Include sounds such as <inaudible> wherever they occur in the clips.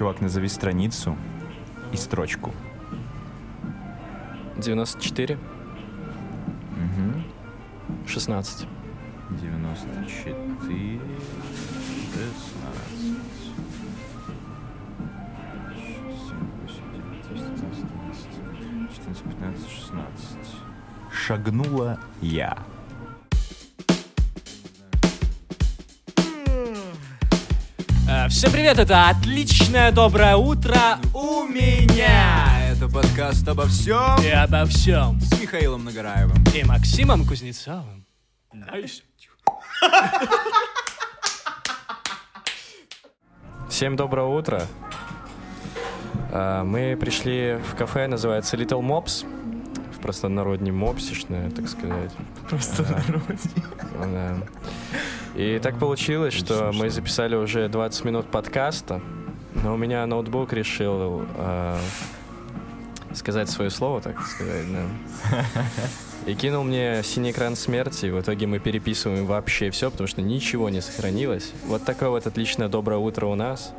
Чувак, назови страницу и строчку. 94, Угу. 16. 94, 16. 14, 15, 16. Шагнула я. Всем привет, это отличное доброе утро у меня Это подкаст обо всем и обо всем. с Михаилом Нагораевым. И Максимом Кузнецовым. Nice. Всем доброго утра. А, Мы пришли в кафе, называется Little Mops. В простонародне мопсишное, так сказать. Да. И так получилось, что мы записали уже 20 минут подкаста, но у меня ноутбук решил а, сказать свое слово, так сказать, да. И кинул мне синий экран смерти, и в итоге мы переписываем вообще все, потому что ничего не сохранилось. Вот такое вот отличное доброе утро у нас.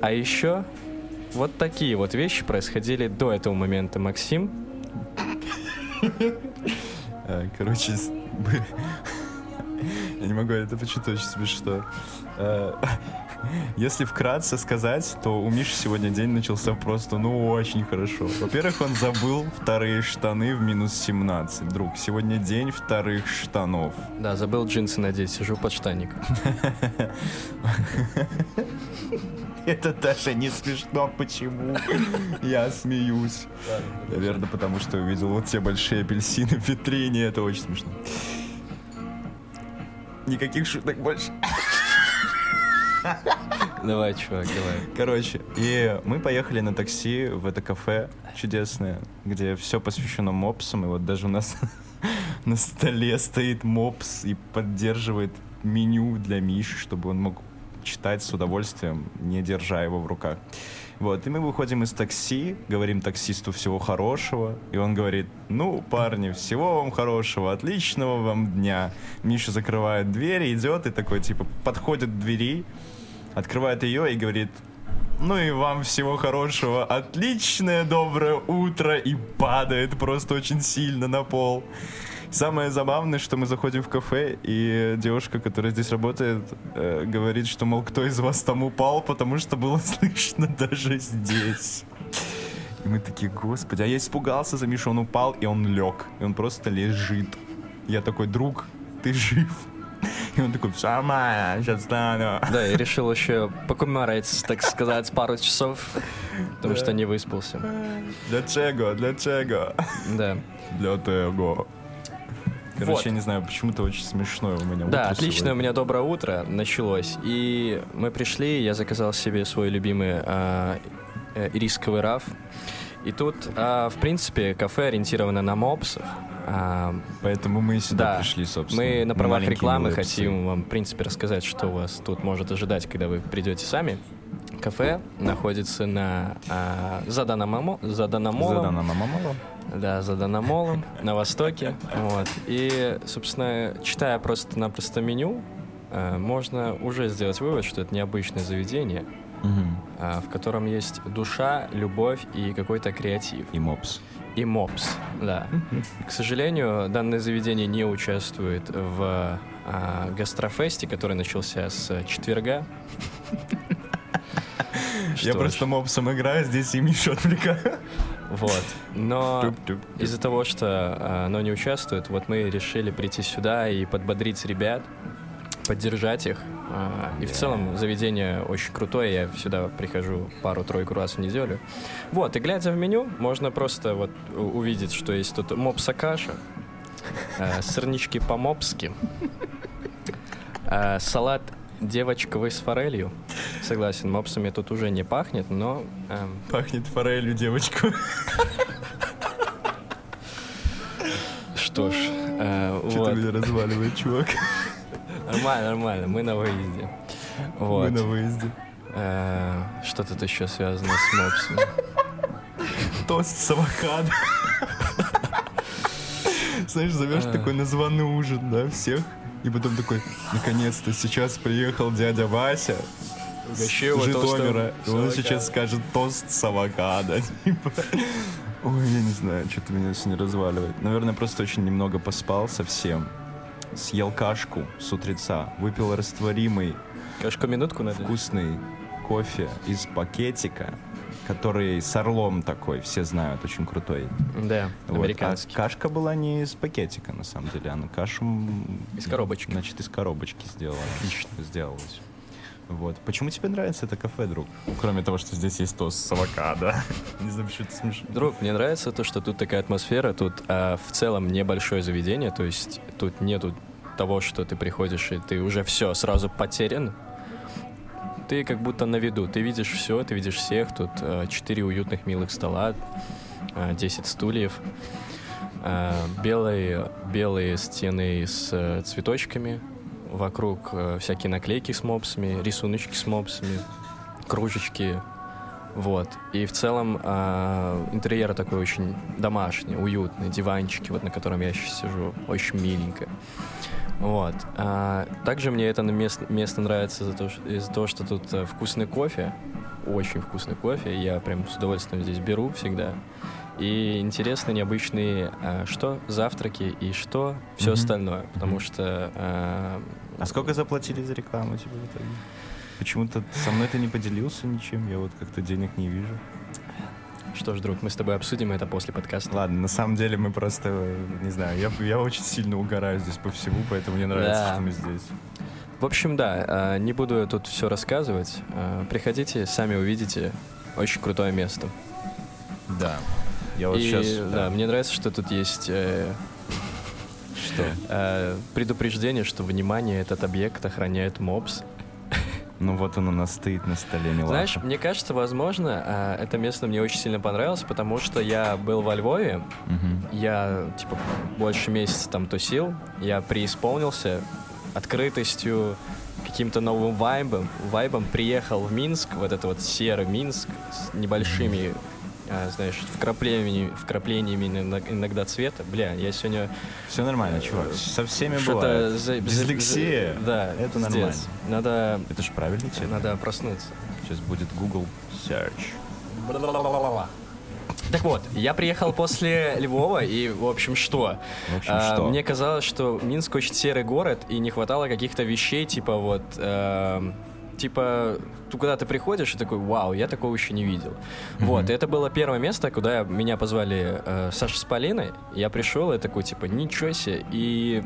А еще вот такие вот вещи происходили до этого момента. Максим, Э, Короче, я не могу это почитать очень смешно. Э, <laughs> Если вкратце сказать, то у Миши сегодня день начался просто, ну, очень хорошо. Во-первых, он забыл вторые штаны в минус 17. Друг, сегодня день вторых штанов. да, забыл джинсы надеть, сижу под штаником. <laughs> Это даже не смешно. Почему? <laughs> Я смеюсь. Наверное, потому что увидел вот те большие апельсины в витрине. Это очень смешно. Никаких шуток больше. Давай, чувак, давай. Короче, и мы поехали на такси в это кафе чудесное, где все посвящено мопсам. И вот даже у нас <laughs> на столе стоит мопс и поддерживает меню для Миши, чтобы он мог читать с удовольствием, не держа его в руках. Вот, и мы выходим из такси, говорим таксисту всего хорошего, и он говорит, ну, парни, всего вам хорошего, отличного вам дня. Миша закрывает дверь, идет и такой, типа, подходит к двери, открывает ее и говорит, ну и вам всего хорошего, отличное доброе утро, и падает просто очень сильно на пол. Самое забавное, что мы заходим в кафе, и девушка, которая здесь работает, э, говорит, что, мол, кто из вас там упал, потому что было <laughs> слышно даже здесь. И мы такие, господи, а я испугался за Мишу, он упал, и он лег, и он просто лежит. Я такой, друг, ты жив? И он такой, все нормально, сейчас встану. Да, я решил еще покумарить, так сказать, пару часов, потому что не выспался. Для чего, для чего? Да. Для tego. Короче, Вот. я не знаю, почему-то очень смешное у меня Да, утро отличное у сегодня. меня доброе утро началось. И мы пришли, я заказал себе свой любимый а, э, ирисковый раф. И тут, а, в принципе, кафе ориентировано на мопсов. А, Поэтому мы и сюда Да. пришли, собственно. мы на правах рекламы хотим вам, в принципе, рассказать, что вас тут может ожидать, когда вы придете сами. Кафе находится на а, Заданамомо, Заданамолом. Задана на мамалу. Да, за Данамолом на востоке. Вот. И, собственно, читая просто-напросто меню, э, можно уже сделать вывод, что это необычное заведение, а, в котором есть душа, любовь и какой-то креатив. И мопс. И мопс, да. К сожалению, данное заведение не участвует в а, гастрофесте, который начался с четверга. Я просто мопсом играю, здесь и Мишу отвлекаю. Вот. Но. Из-за того, что а, оно не участвует, вот мы решили прийти сюда и подбодрить ребят, поддержать их. А, И в целом заведение очень крутое, я сюда прихожу пару-тройку раз в неделю. Вот, и глядя в меню, можно просто вот увидеть, что есть тут мопса-каша, а, сырнички по-мопски, а, салат девочковый с форелью. Согласен, мопсами тут уже не пахнет, но эм, Пахнет форелью девочку. что ж, э, Что вот. меня разваливает, чувак? Нормально, нормально, мы на выезде. Мы на выезде. Э, Что тут еще связано с мопсом? Тост с авокадо. Знаешь, зовешь А. такой названный ужин, да, всех. И потом такой, наконец-то сейчас приехал дядя Вася. Его тостом Житомира. с И Он сейчас скажет тост с авокадо. типа. Ой, я не знаю, что-то меня сегодня разваливает. Наверное, просто очень немного поспал совсем. Съел кашку с утреца, выпил растворимый Кашку минутку надо. вкусный кофе из пакетика, который с орлом такой, все знают, очень крутой. Да, Вот. американский. А кашка была не из пакетика, на самом деле, она кашу... Из коробочки. Значит, из коробочки сделала. Отлично сделалось. Вот. Почему тебе нравится это кафе, друг? Кроме того, что здесь есть тост с авокадо. <laughs> Не знаю, почему это смешно. Друг, мне нравится то, что тут такая атмосфера, тут а, в целом небольшое заведение, то есть тут нету того, что ты приходишь и ты уже все, сразу потерян. Ты как будто на виду, ты видишь все, ты видишь всех, тут а, четыре уютных милых стола, а, 10 стульев, а, белые, белые стены с э, цветочками, вокруг э, всякие наклейки с мопсами, рисуночки с мопсами, кружечки, вот. И в целом интерьер такой очень домашний, уютный, диванчики, вот на котором я сейчас сижу, очень миленько. Вот. А, также мне это место, место нравится за то, что- из-за того, что тут э, вкусный кофе, очень вкусный кофе, я прям с удовольствием здесь беру всегда. И интересные, необычные, а, что завтраки и что все Мгм. остальное, потому что а, А сколько заплатили за рекламу тебе в итоге? Почему-то со мной ты не поделился ничем, я вот как-то денег не вижу. Что ж, друг, мы с тобой обсудим это после подкаста. Ладно, на самом деле мы просто, не знаю, я, я очень сильно угораю здесь по всему, поэтому мне нравится, Да. что мы здесь. В общем, да, а, не буду я тут все рассказывать. А, Приходите, сами увидите. Очень крутое место. Да. Я вот И, сейчас... да, мне нравится, что тут есть э, Что? э, предупреждение, что внимание этот объект охраняет мопс. Ну вот он у нас стоит на столе, не Знаешь, мне кажется, возможно, а, это место мне очень сильно понравилось, потому что я был во Львове, я типа больше месяца там тусил, я преисполнился открытостью, каким-то новым вайбом, вайбом. Приехал в Минск, вот это вот серый Минск с небольшими, а, знаешь, вкраплениями, вкраплениями иногда- цвета. Бля, я сегодня Все нормально, чувак. Со всеми бывает. за- Дислексия. да, Это пиздец. нормально. Надо, Это же правильный цвет. надо проснуться. Сейчас будет Google Search. Так вот, я приехал после Львова, и, в общем, что? В общем, А, что? Мне казалось, что Минск очень серый город, и не хватало каких-то вещей, типа вот... эм, Типа, куда ты приходишь и такой, вау, я такого еще не видел. Вот, и это было первое место, куда меня позвали э, Саша с Полиной. Я пришел и такой, типа, ничего себе. И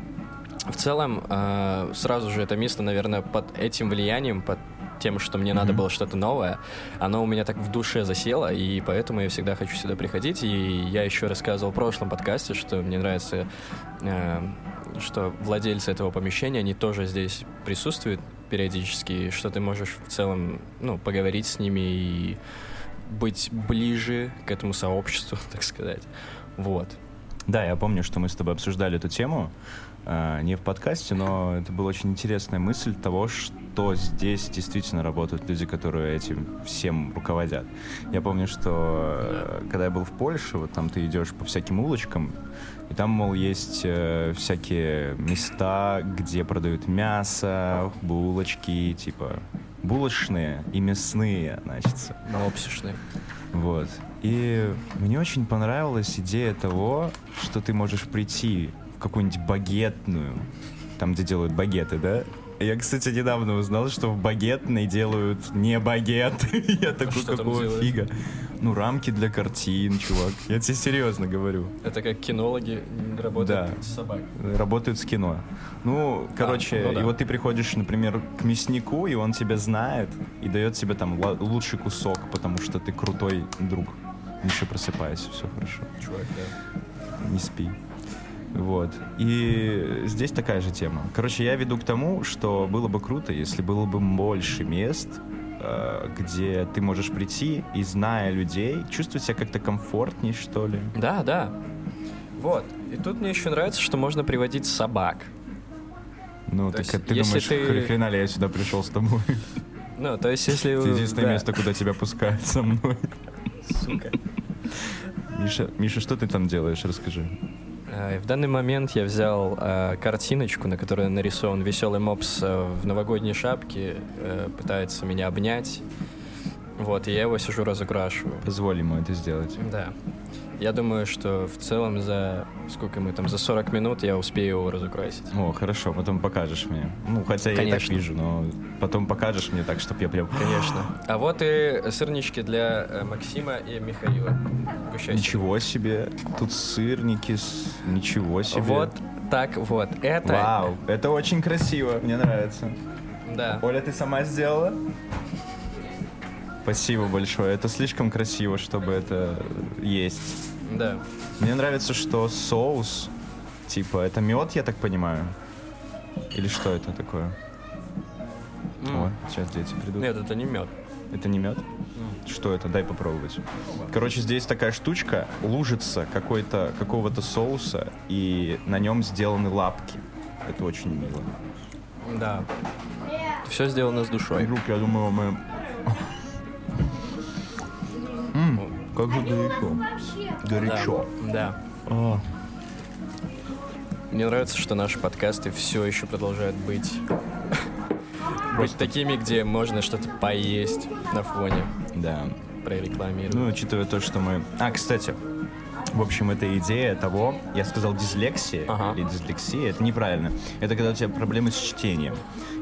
в целом, э, сразу же это место, наверное, под этим влиянием, под тем, что мне надо Мгм. было что-то новое, оно у меня так в душе засело, и поэтому я всегда хочу сюда приходить. И я еще рассказывал в прошлом подкасте, что мне нравится, э, что владельцы этого помещения, они тоже здесь присутствуют периодически, что ты можешь в целом, ну, поговорить с ними и быть ближе к этому сообществу, <laughs> так сказать. Вот. Да, я помню, что мы с тобой обсуждали эту тему. Э, не в подкасте, но это была очень интересная мысль того, что здесь действительно работают люди, которые этим всем руководят. Я помню, что э, когда я был в Польше, вот там ты идешь по всяким улочкам, и там, мол, есть э, всякие места, где продают мясо, булочки, типа булочные и мясные, значит. Мопсишный. Вот. И мне очень понравилась идея того, что ты можешь прийти в какую-нибудь багетную, там, где делают багеты, да? Я, кстати, недавно узнал, что в багетной делают не багеты. <laughs> Я такой, что там какого фига? Ну, рамки для картин, чувак. Я тебе серьезно говорю. Это как кинологи работают Да. с собакой. Работают с кино. Ну, короче, ну да. и вот ты приходишь, например, к мяснику, и он тебя знает и дает тебе там лучший кусок, потому что ты крутой друг. Еще просыпайся, все хорошо. Чувак, да. Не спи. Вот. И здесь такая же тема. Короче, я веду к тому, что было бы круто, если было бы больше мест, э, где ты можешь прийти и, зная людей, чувствовать себя как-то комфортней, что ли. Да, да. Вот. И тут мне еще нравится, что можно приводить собак. Ну, То так есть, ты если думаешь, ты- хрена ли я сюда пришел с тобой? <laughs> Ну, то есть, если... Это единственное да. место, куда тебя пускают со мной. Сука. Миша, Миша, что ты там делаешь? Расскажи. Э, В данный момент я взял э, картиночку, на которой нарисован веселый мопс э, в новогодней шапке, э, пытается меня обнять. Вот, и я его сижу разукрашиваю. Позволь ему это сделать. Да. Я думаю, что в целом за сколько мы там, за 40 минут я успею его разукрасить. О, хорошо, потом покажешь мне. Ну, хотя я и так Конечно. вижу, но потом покажешь мне так, чтобы я прям... Конечно. А вот и сырнички для э, Максима и Михаила. Угощайся. Ничего себе. Тут сырники, с- ничего себе. Вот так вот. Это... Вау, это очень красиво, мне нравится. Да. Оля, ты сама сделала? Спасибо большое. Это слишком красиво, чтобы это есть. Да. Мне нравится, что соус, типа, это мед, я так понимаю? Или что это такое? М. О, сейчас дети придут. Нет, это не мед. Это не мед? Что это? Дай попробовать. Короче, здесь такая штучка, лужица какой-то, какого-то соуса, и на нем сделаны лапки. Это очень мило. Да. Все сделано с душой. Друг, я думаю, мы... М, как же горячо. Горячо. Да. А, Мне нравится, что наши подкасты все еще продолжают быть <laughs> быть такими, где можно что-то поесть на фоне, Да. прорекламировать. Ну, учитывая то, что мы... А, кстати, в общем, это идея того, я сказал дислексия Ага. или дислексия, это неправильно. Это когда у тебя проблемы с чтением.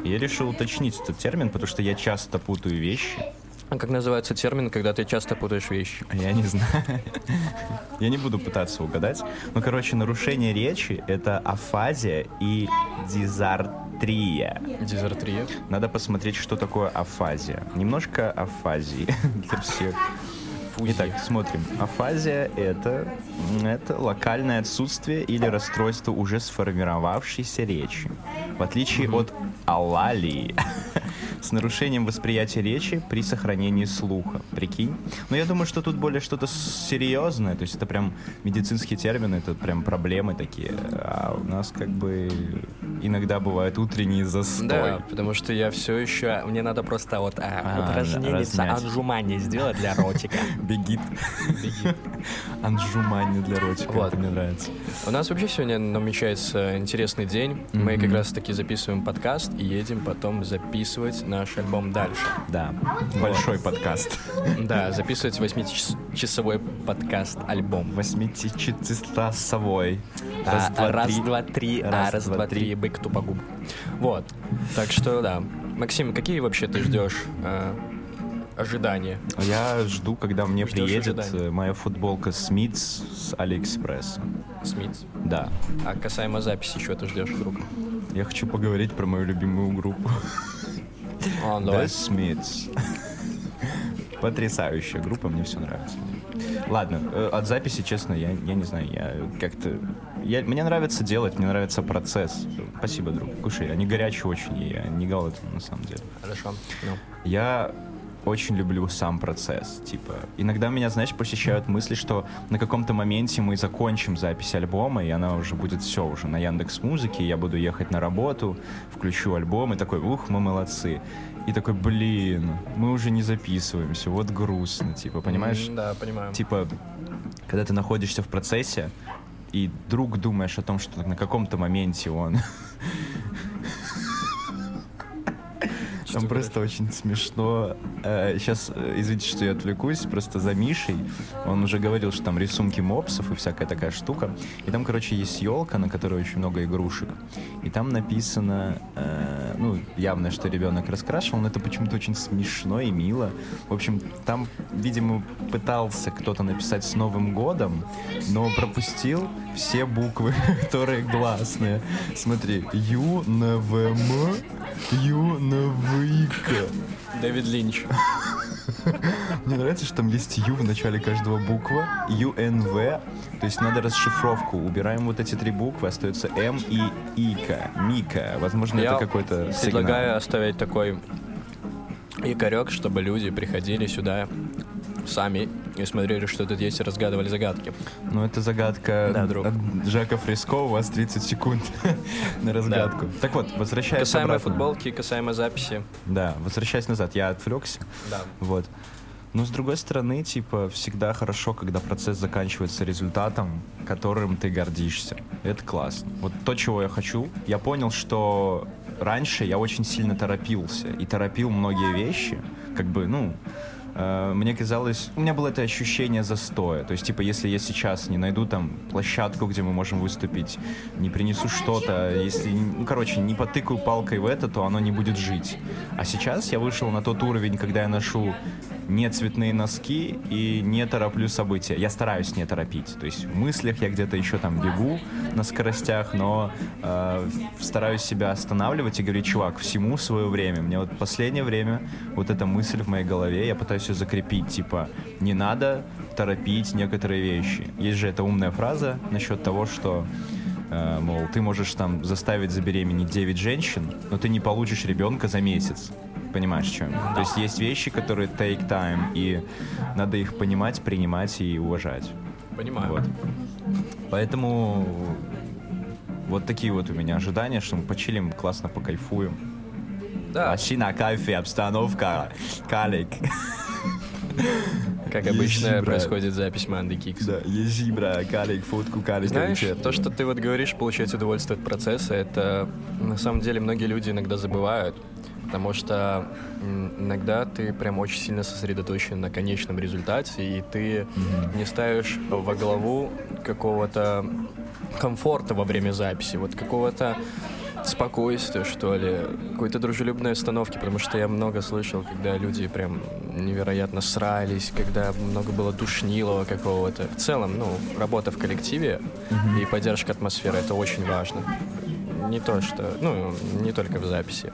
Я решил уточнить этот термин, потому что я часто путаю вещи. А как называется термин, когда ты часто путаешь вещи? А Я не знаю. Я не буду пытаться угадать. Ну, короче, нарушение речи — это афазия и дизартрия. Дизартрия. Надо посмотреть, что такое афазия. Немножко афазии <laughs> для всех. Итак, смотрим. Афазия это, это локальное отсутствие или расстройство уже сформировавшейся речи. В отличие от алалии, с нарушением восприятия речи при сохранении слуха. Прикинь? Но я думаю, что тут более что-то серьезное. То есть это прям медицинские термины, это прям проблемы такие. А у нас как бы иногда бывает утренний застой. Да, потому что я все еще... Мне надо просто вот а, А, упражнение размять. анжумани сделать для ротика. <laughs> Бегит. Анжумани для ротика. Вот. Это мне нравится. У нас вообще сегодня намечается интересный день. Мы как раз таки записываем подкаст и едем потом записывать наш альбом дальше. Да. Большой подкаст. <laughs> Да, записывать восьмичасовой подкаст-альбом. Восьмичасовой. А, Раз, два, раз, три. два, три, а, Раз, раз, два, три. три, бык тупогуб. Вот. Так что, да. Максим, какие вообще ты ждешь э, ожидания? Я жду, когда мне приедет ожидания. э, моя футболка Смитс с Алиэкспресса. Смитс. Да. А касаемо записи, чего ты ждешь вдруг? Я хочу поговорить про мою любимую группу. <laughs> А, The. Smiths. <laughs> Потрясающая группа, мне все нравится. Ладно, э, от записи, честно, я, я не знаю, я как-то... Я, мне нравится делать, мне нравится процесс. Спасибо, друг. Кушай, они горячие очень, я не голоден, на самом деле. Хорошо. Ну. Я очень люблю сам процесс. Типа, иногда меня, знаешь, посещают мысли, что на каком-то моменте мы закончим запись альбома, и она уже будет все уже на Яндекс Музыке, я буду ехать на работу, включу альбом, и такой, ух, мы молодцы. И такой, блин, мы уже не записываемся, вот грустно, типа, понимаешь? Да, понимаю. Типа, когда ты находишься в процессе, и вдруг думаешь о том, что на каком-то моменте он... <laughs> Что Там ты просто очень смешно. Сейчас, извините, что я отвлекусь, просто за Мишей. Он уже говорил, что там рисунки мопсов и всякая такая штука. И там, короче, есть елка, на которой очень много игрушек. И там написано, э, ну, явно, что ребенок раскрашивал, но это почему-то очень смешно и мило. В общем, там, видимо, пытался кто-то написать с Новым годом, но пропустил все буквы, <laughs> которые гласные. Смотри, Ю на ВМ, Ю на ВИК. Дэвид Линч. <laughs> Мне нравится, что там есть Ю в начале каждого буква, ЮНВ, то есть надо расшифровку. Убираем вот эти три буквы, остается М и Ика, Мика. Возможно, Я это какой-то сигнал. предлагаю оставить такой якорек, чтобы люди приходили сюда сами и смотрели, что тут есть, и разгадывали загадки. Ну, это загадка Да, друг. от Жака Фриско, у вас 30 секунд <laughs> на разгадку. Так вот, возвращаясь Касаемо обратно. футболки, касаемо записи. Да, возвращаясь назад, я отвлекся. Да. Вот. Но с другой стороны, типа, всегда хорошо, когда процесс заканчивается результатом, которым ты гордишься. Это классно. Вот то, чего я хочу, я понял, что раньше я очень сильно торопился и торопил многие вещи, как бы, ну, мне казалось, у меня было это ощущение застоя. То есть, типа, если я сейчас не найду там площадку, где мы можем выступить, не принесу что-то, если, ну, короче, не потыкаю палкой в это, то оно не будет жить. А сейчас я вышел на тот уровень, когда я ношу не цветные носки и не тороплю события. Я стараюсь не торопить. То есть в мыслях я где-то еще там бегу на скоростях, но э, стараюсь себя останавливать и говорить, чувак, всему свое время. Мне вот последнее время вот эта мысль в моей голове, я пытаюсь ее закрепить. Типа, не надо торопить некоторые вещи. Есть же эта умная фраза насчет того, что мол, ты можешь там заставить забеременеть 9 женщин, но ты не получишь ребенка за месяц. Понимаешь, что? То есть есть вещи, которые take time, и надо их понимать, принимать и уважать. Понимаю. Вот. Поэтому вот такие вот у меня ожидания, что мы почилим, классно покайфуем. Да, Вообще на кайфе обстановка, калик. Как обычно брат. происходит запись Манды Кикс. Да, езжи, бра, калик, фотку, калик. Знаешь, то, что ты вот говоришь, получать удовольствие от процесса, это на самом деле многие люди иногда забывают, потому что иногда ты прям очень сильно сосредоточен на конечном результате, и ты не ставишь во главу какого-то комфорта во время записи, вот какого-то спокойствия, что ли, какой-то дружелюбной остановки, потому что я много слышал, когда люди прям невероятно срались, когда много было душнилого какого-то. В целом, ну, работа в коллективе и поддержка атмосферы — это очень важно. Не то, что... Ну, не только в записи.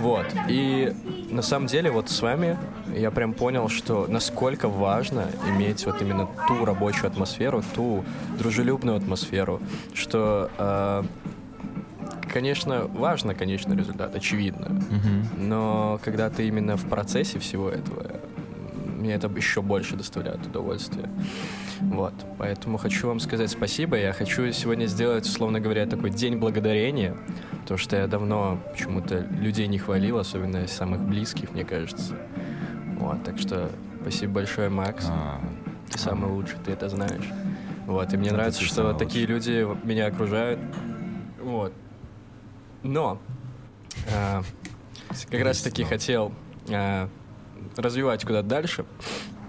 Вот. И на самом деле вот с вами я прям понял, что насколько важно иметь вот именно ту рабочую атмосферу, ту дружелюбную атмосферу, что э, Конечно, важно конечный результат, очевидно. Мгм. Но когда ты именно в процессе всего этого, мне это еще больше доставляет удовольствие. Вот. Поэтому хочу вам сказать спасибо. Я хочу сегодня сделать, условно говоря, такой день благодарения. Потому что я давно почему-то людей не хвалил, особенно из самых близких, мне кажется. Вот. Так что спасибо большое, Макс. А, Ты самый лучший, ты это знаешь. Вот, и мне Это нравится, что такие люди вот меня окружают. Вот. Но а, как раз таки хотел а, развивать куда-то дальше.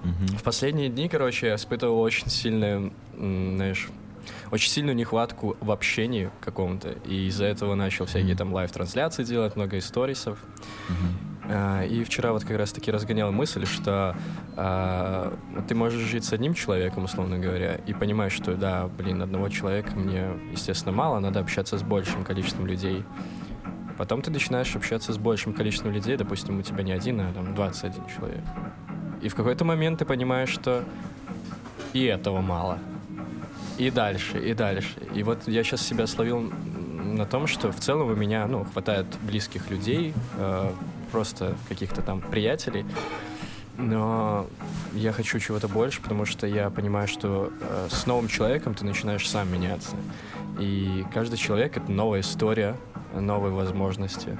В последние дни, короче, я испытывал очень сильную, знаешь, очень сильную нехватку в общении каком-то. И из-за этого начал всякие там live- трансляции делать, много stories ов. А, И вчера вот как раз-таки разгонял мысль, что а, ты можешь жить с одним человеком, условно говоря, и понимаешь, что да, блин, одного человека мне, естественно, мало, надо общаться с большим количеством людей. Потом ты начинаешь общаться с большим количеством людей, допустим, у тебя не один, а там 21 человек. И в какой-то момент ты понимаешь, что и этого мало. И дальше, и дальше. И вот я сейчас себя словил на том, что в целом у меня, ну, хватает близких людей, э, просто каких-то там приятелей, но я хочу чего-то больше, потому что я понимаю, что э, с новым человеком ты начинаешь сам меняться. И каждый человек — это новая история, новые возможности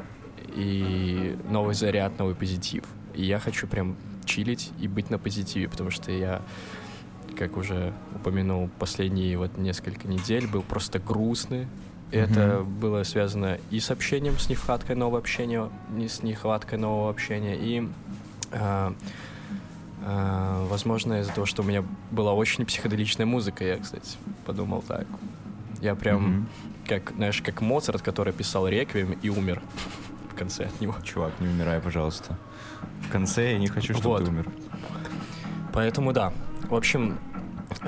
и новый заряд, новый позитив. И я хочу прям чилить и быть на позитиве, потому что я как уже упомянул, последние вот несколько недель был просто грустный. Это было связано и с общением, с нехваткой нового общения, не с нехваткой нового общения, и, а, а, возможно, из-за того, что у меня была очень психоделичная музыка, я, кстати, подумал так. Я прям, Мгм. как, знаешь, как Моцарт, который писал реквием и умер <laughs> в конце от него. Чувак, не умирай, пожалуйста. В конце я не хочу, чтобы Вот. ты умер. Поэтому да. В общем,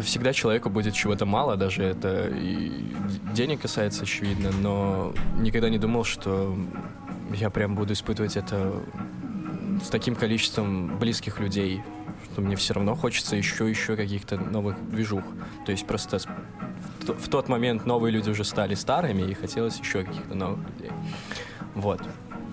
всегда человеку будет чего-то мало, даже это и денег касается, очевидно, но никогда не думал, что я прям буду испытывать это с таким количеством близких людей, что мне все равно хочется еще еще каких-то новых движух. То есть просто в тот момент новые люди уже стали старыми, и хотелось еще каких-то новых людей. Вот.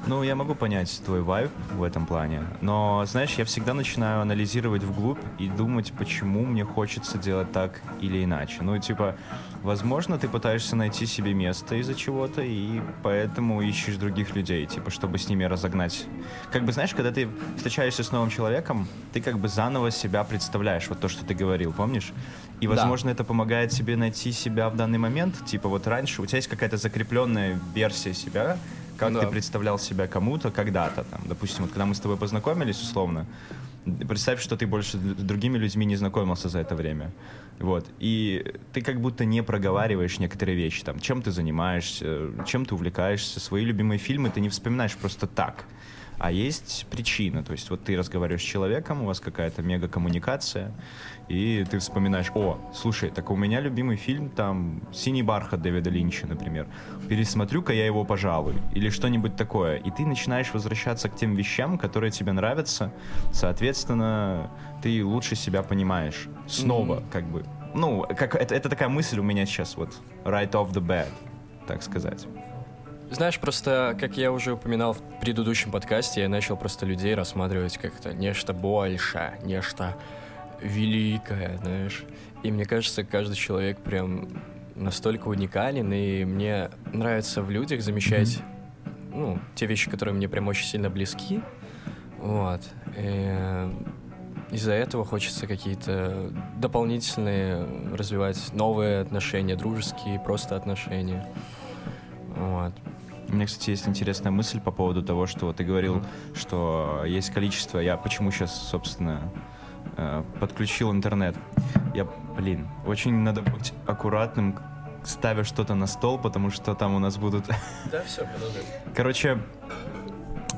Ну, я могу понять твой вайб в этом плане, но, знаешь, я всегда начинаю анализировать вглубь и думать, почему мне хочется делать так или иначе. Ну, типа, возможно, ты пытаешься найти себе место из-за чего-то, и поэтому ищешь других людей, типа, чтобы с ними разогнать. Как бы, знаешь, когда ты встречаешься с новым человеком, ты как бы заново себя представляешь, вот то, что ты говорил, помнишь? И, Да. возможно, это помогает тебе найти себя в данный момент. Типа, вот раньше у тебя есть какая-то закрепленная версия себя, как Да. ты представлял себя кому-то когда-то, там, допустим, вот когда мы с тобой познакомились, условно, представь, что ты больше с другими людьми не знакомился за это время, вот, и ты как будто не проговариваешь некоторые вещи, там, чем ты занимаешься, чем ты увлекаешься, свои любимые фильмы ты не вспоминаешь просто так, а есть причина, то есть вот ты разговариваешь с человеком, у вас какая-то мега-коммуникация, и ты вспоминаешь, о, слушай, так у меня любимый фильм там «Синий бархат» Дэвида Линча, например. Пересмотрю-ка я его, пожалуй. Или что-нибудь такое. И ты начинаешь возвращаться к тем вещам, которые тебе нравятся. Соответственно, ты лучше себя понимаешь. Снова, как бы. Ну, как, это, это такая мысль у меня сейчас, вот, right off the bat, так сказать. Знаешь, просто, как я уже упоминал в предыдущем подкасте, я начал просто людей рассматривать как-то нечто большее, нечто великое, знаешь. И мне кажется, каждый человек прям настолько уникален, и мне нравится в людях замечать, ну, те вещи, которые мне прям очень сильно близки. Вот. И из-за этого хочется какие-то дополнительные развивать новые отношения, дружеские, просто отношения. Вот. У меня, кстати, есть интересная мысль по поводу того, что ты говорил, что есть количество... Я почему сейчас, собственно, э, подключил интернет? Я, блин, очень надо быть аккуратным, ставя что-то на стол, потому что там у нас будут... <laughs> Да, все, продолжай. Короче,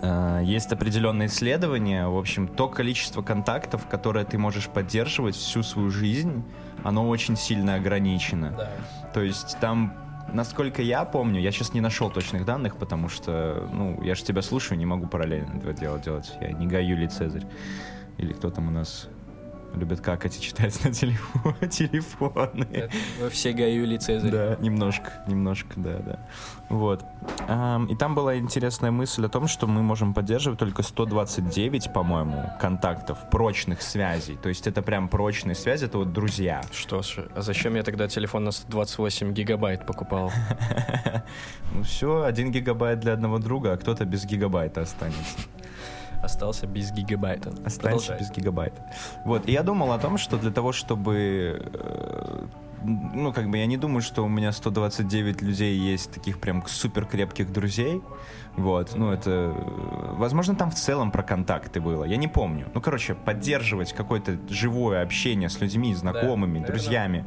э, есть определенные исследования. В общем, то количество контактов, которое ты можешь поддерживать всю свою жизнь, оно очень сильно ограничено. Да. То есть там, насколько я помню, я сейчас не нашел точных данных, потому что, ну, я же тебя слушаю, не могу параллельно два дела делать. Я не Гай Юлий Цезарь. Или кто там у нас любит какать и читать на телефон, <laughs> телефоны. Вы все Гаюли Цезарь. Да, немножко, немножко, да, да. Вот. И там была интересная мысль о том, что мы можем поддерживать только 129, по-моему, контактов, прочных связей. То есть это прям прочные связи, это вот друзья. Что ж, а зачем я тогда телефон на 128 гигабайт покупал? <laughs> Ну все, один гигабайт для одного друга, а кто-то без гигабайта останется. Остался без гигабайта. Останется Продолжай. без гигабайта. Вот, и я думал о том, что для того, чтобы... э, Ну, как бы я не думаю, что у меня 129 людей есть таких прям супер крепких друзей. Вот, ну это... э, Возможно, там в целом про контакты было, я не помню. Ну, короче, поддерживать какое-то живое общение с людьми, знакомыми, друзьями.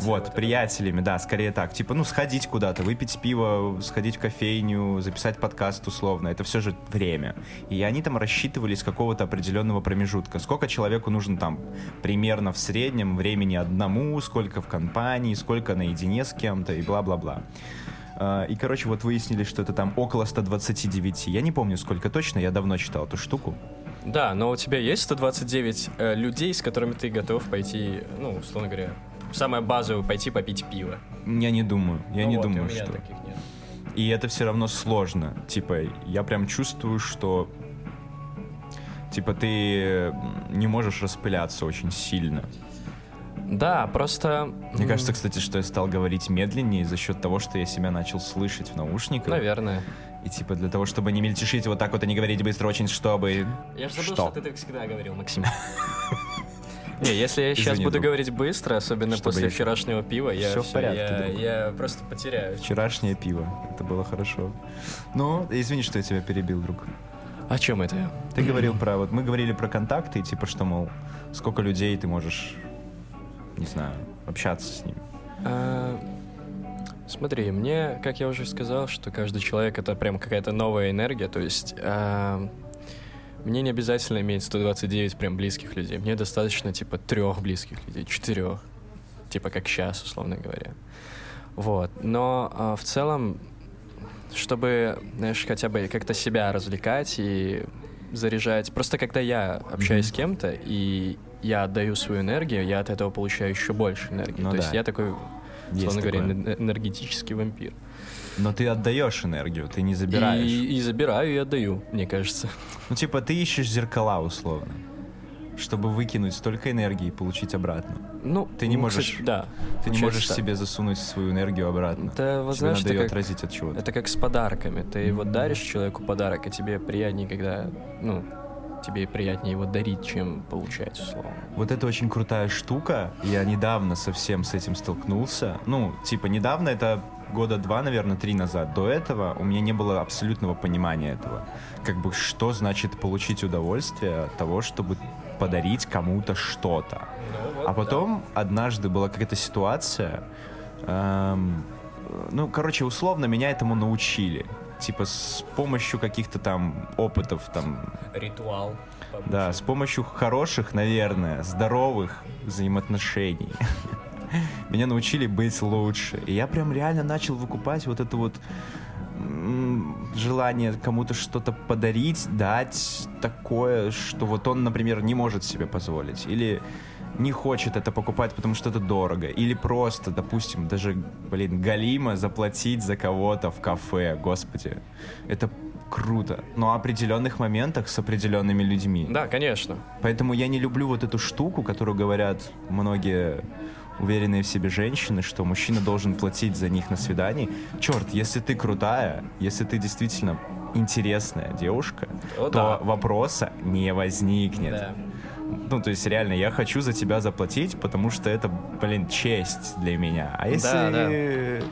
Вот, приятелями, да, скорее так. Типа, ну, сходить куда-то, выпить пиво, сходить в кофейню, записать подкаст условно. Это все же время. И они там рассчитывали с какого-то определенного промежутка. Сколько человеку нужно там примерно в среднем времени одному, сколько в компании, сколько наедине с кем-то и бла-бла-бла. А, И, короче, вот выяснили, что это там около 129. Я не помню, сколько точно, я давно читал эту штуку. Да, но у тебя есть 129 э, людей, с которыми ты готов пойти, ну, условно говоря, самое базовое, пойти попить пиво. Я не думаю, я Ну не вот, и думаю, меня что... таких нет. И это все равно сложно. Типа, я прям чувствую, что типа ты не можешь распыляться очень сильно. Да, просто... Мне кажется, кстати, что я стал говорить медленнее за счет того, что я себя начал слышать в наушниках. Наверное. И типа для того, чтобы не мельтешить вот так вот и не говорить быстро очень, чтобы... Я же забыл, Что? что, ты так всегда говорил, Максим. <laughs> Не, если я сейчас Извини, буду друг. говорить быстро, особенно Чтобы после я- вчерашнего пива, я, в порядке, я, я просто потеряю. Вчерашнее пиво. Это было хорошо. Ну, извини, что я тебя перебил, друг. О чем это? я? Ты говорил про... Вот мы говорили про контакты, типа что, мол, сколько людей ты можешь, не знаю, общаться с ними. А, Смотри, мне, как я уже сказал, что каждый человек это прям какая-то новая энергия, то есть а, мне не обязательно иметь 129 прям близких людей, мне достаточно типа трех близких людей, четырех, типа как сейчас, условно говоря. Вот, но а, в целом, чтобы, знаешь, хотя бы как-то себя развлекать и заряжать, просто когда я общаюсь Мгм. с кем-то и я отдаю свою энергию, я от этого получаю еще больше энергии. Ну то есть да. я такой Есть Словно говоря, такое. энергетический вампир. Но ты отдаешь энергию, ты не забираешь. И, и забираю, и отдаю, мне кажется. Ну, типа, ты ищешь зеркала, условно. Чтобы выкинуть столько энергии и получить обратно. Ну, Ты не ну, можешь- кстати, да. Ты не можешь так. себе засунуть свою энергию обратно. Вот Тебе знаешь, надо это ее как- отразить от чего-то. Это как с подарками. Ты вот даришь человеку подарок, а тебе приятнее, когда, ну, тебе приятнее его дарить, чем получать, условно. Вот это очень крутая штука. Я недавно совсем с этим столкнулся. Ну, типа, недавно это года два, наверное, три назад. До этого у меня не было абсолютного понимания этого. Как бы, что значит получить удовольствие от того, чтобы подарить кому-то что-то. А потом однажды была какая-то ситуация, эм, ну, короче, условно меня этому научили. Типа с помощью каких-то там опытов, там, Ритуал. да, с помощью хороших, наверное, здоровых взаимоотношений. <laughs> Меня научили быть лучше. И я прям реально начал выкупать вот это вот желание кому-то что-то подарить, дать такое, что вот он, например, не может себе позволить. Или не хочет это покупать, потому что это дорого. Или просто, допустим, даже, блин, галима заплатить за кого-то в кафе. Господи, это круто. Но в определенных моментах с определенными людьми. Да, конечно. Поэтому я не люблю вот эту штуку, которую говорят многие уверенные в себе женщины, что мужчина должен платить за них на свидании. Черт, если ты крутая, если ты действительно интересная девушка, О, то да. вопроса не возникнет. Да. Ну, то есть, реально, я хочу за тебя заплатить, потому что это, блин, честь для меня. А если... да.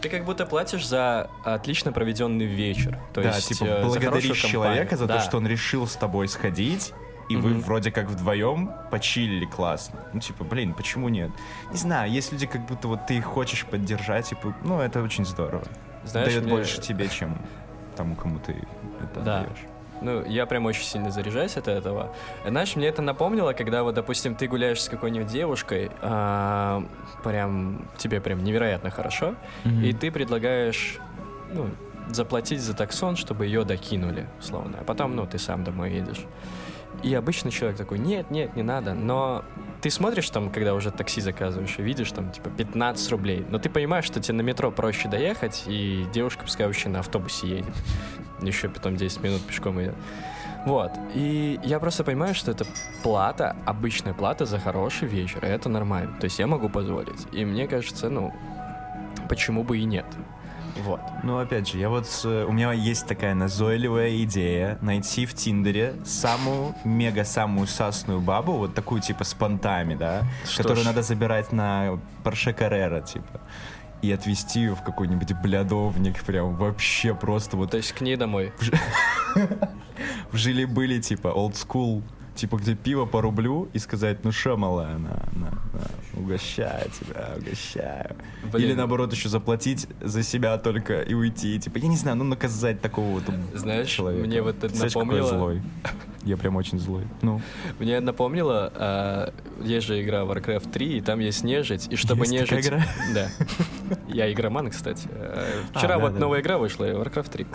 Ты как будто платишь за отлично проведенный вечер. То да, есть, типа, э, за благодаришь хорошую человека за Да. то, что он решил с тобой сходить, и вы Мгм. вроде как вдвоем почилили классно. Ну, типа, блин, почему нет? Не знаю, есть люди, как будто вот ты их хочешь поддержать, типа, ну, это очень здорово. Знаешь, Дает мне- больше тебе, чем тому, кому ты это Да. даешь. Ну, я прям очень сильно заряжаюсь от этого. Знаешь, мне это напомнило, когда вот, допустим, ты гуляешь с какой-нибудь девушкой, а, прям тебе прям невероятно хорошо, и ты предлагаешь, ну, заплатить за таксон, чтобы ее докинули, условно. А потом, ну, ты сам домой едешь. И обычный человек такой, нет, нет, не надо. Но ты смотришь там, когда уже такси заказываешь, и видишь там, типа, 15 рублей. Но ты понимаешь, что тебе на метро проще доехать, и девушка пускай вообще на автобусе едет. Еще потом 10 минут пешком идет. Вот. И я просто понимаю, что это плата, обычная плата за хороший вечер. И это нормально. То есть я могу позволить. И мне кажется, ну, почему бы и нет. Вот. Ну, опять же, я вот... э, У меня есть такая назойливая идея найти в Тиндере самую мега-самую сасную бабу, вот такую типа с понтами, да, Что которую ж. надо забирать на Порше Каррера, типа, и отвезти ее в какой-нибудь блядовник, прям вообще просто вот То есть к ней домой. в <laughs> жили-были, типа, old school, типа, где пиво по рублю, и сказать, ну шо, малая, на, на, на, угощаю тебя, угощаю. Блин. Или, наоборот, еще заплатить за себя только и уйти, типа, я не знаю, ну, наказать такого вот Знаешь, человека. мне вот это Представляешь, какой я напомнило- злой. Я прям очень злой. Ну, Мне напомнило, а, есть же игра Warcraft 3, и там есть нежить, и чтобы Есть нежить... игра? Да. Я игроман, кстати. Э, Вчера А, да, вот да. новая игра вышла, Warcraft 3.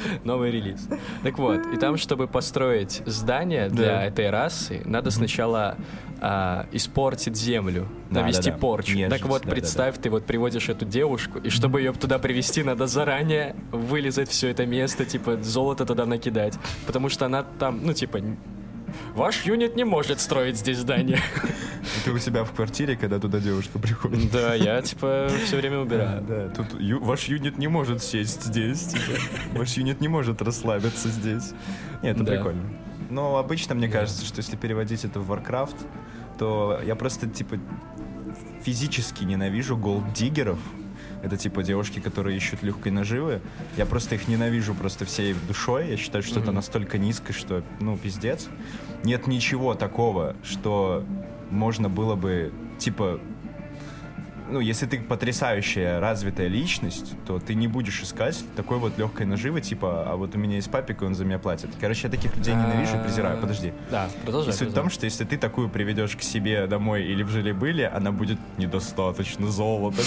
<laughs> Новый релиз. Так вот, и там, чтобы построить здание для Да. этой расы, надо сначала а, испортить землю, навести да, да. порчу. Нежить, так вот, представь, ты вот приводишь эту девушку, и чтобы ее туда привести, надо заранее вылезать все это место, типа золото туда накидать. Потому что она там, ну, типа, ваш юнит не может строить здесь здание. ты у себя в квартире, когда туда девушка приходит. Да, я, типа, все время убираю. Да, тут ю- ваш юнит не может сесть здесь, типа. Ваш юнит не может расслабиться здесь. Нет, это Да. прикольно. Но обычно мне кажется, что если переводить это в Warcraft, то я просто, типа, физически ненавижу голддиггеров. Это типа девушки, которые ищут легкой наживы. Я просто их ненавижу просто всей душой. Я считаю, что это Мгм. настолько низко, что, ну, пиздец. Нет ничего такого, что можно было бы, типа, ну, если ты потрясающая, развитая личность, то ты не будешь искать такой вот легкой наживы, типа, а вот у меня есть папик, и он за меня платит. Короче, я таких людей ненавижу и презираю. Подожди. Да, продолжай. И суть в том, что если ты такую приведешь к себе домой или в жили-были, она будет недостаточно золота.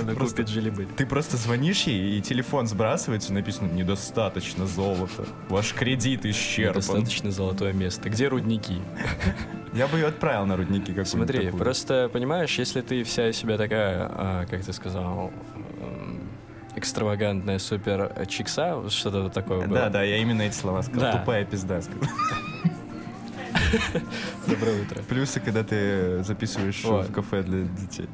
Она просто- купит жили-были. Ты просто звонишь ей, и телефон сбрасывается, написано «недостаточно золота». Ваш кредит исчерпан. Достаточно золотое место. Где рудники? Я бы ее отправил на рудники какую-нибудь Смотри, просто понимаешь, если ты вся из себя такая, а, как ты сказал, экстравагантная супер чикса, что-то такое было. Да, да, я именно эти слова сказал. Да. Тупая пизда сказал. <laughs> Доброе утро. Плюсы, когда ты записываешь Вот. в кафе для детей.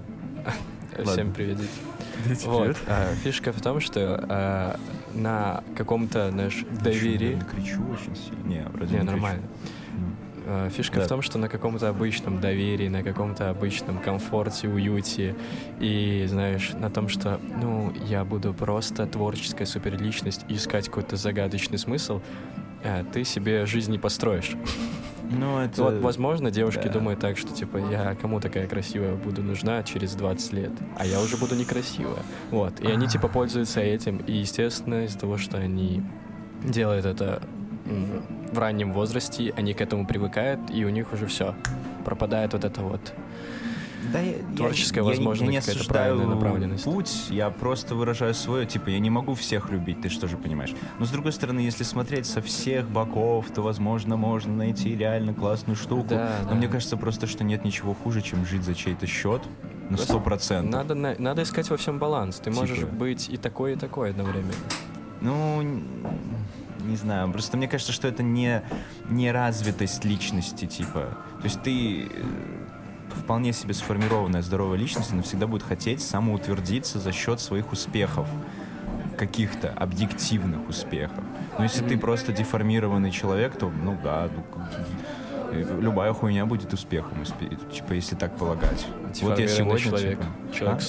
Всем привет. дети. Вот. а, фишка в том, что а, на каком-то, знаешь, доверии... Я кричу очень сильно. Не, вроде Не, не нормально. кричу. А, Фишка Да. в том, что на каком-то обычном доверии, на каком-то обычном комфорте, уюте и, знаешь, на том, что, ну, я буду просто творческая суперличность и искать какой-то загадочный смысл, а, ты себе жизнь не построишь. Ну, <laughs> это... Вот, возможно, девушки да. думают так, что, типа, я кому такая красивая буду нужна через 20 лет, а я уже буду некрасивая. Вот, и они, типа, пользуются этим, и, естественно, из-за того, что они делают это в раннем возрасте, они к этому привыкают, и у них уже все, пропадает вот это вот. Да, я, Творческая, я- возможно, я не какая-то правильная направленность. путь, я просто выражаю свое, типа, я не могу всех любить, ты что же понимаешь. Но, с другой стороны, если смотреть со всех боков, то, возможно, можно найти реально классную штуку. Да, Но да. мне кажется просто, что нет ничего хуже, чем жить за чей-то счет на сто процентов. Надо, на- надо искать во всем баланс. Ты можешь Типа. быть и такой, и такой одновременно. Ну, не знаю, просто мне кажется, что это не, не развитость личности, типа. То есть ты э, вполне себе сформированная здоровая личность, она всегда будет хотеть самоутвердиться за счет своих успехов каких-то объективных успехов. Но если ты просто деформированный человек, то, ну да, ну, любая хуйня будет успехом, успе- типа, если так полагать. Вот я сегодня, человек, типа, человек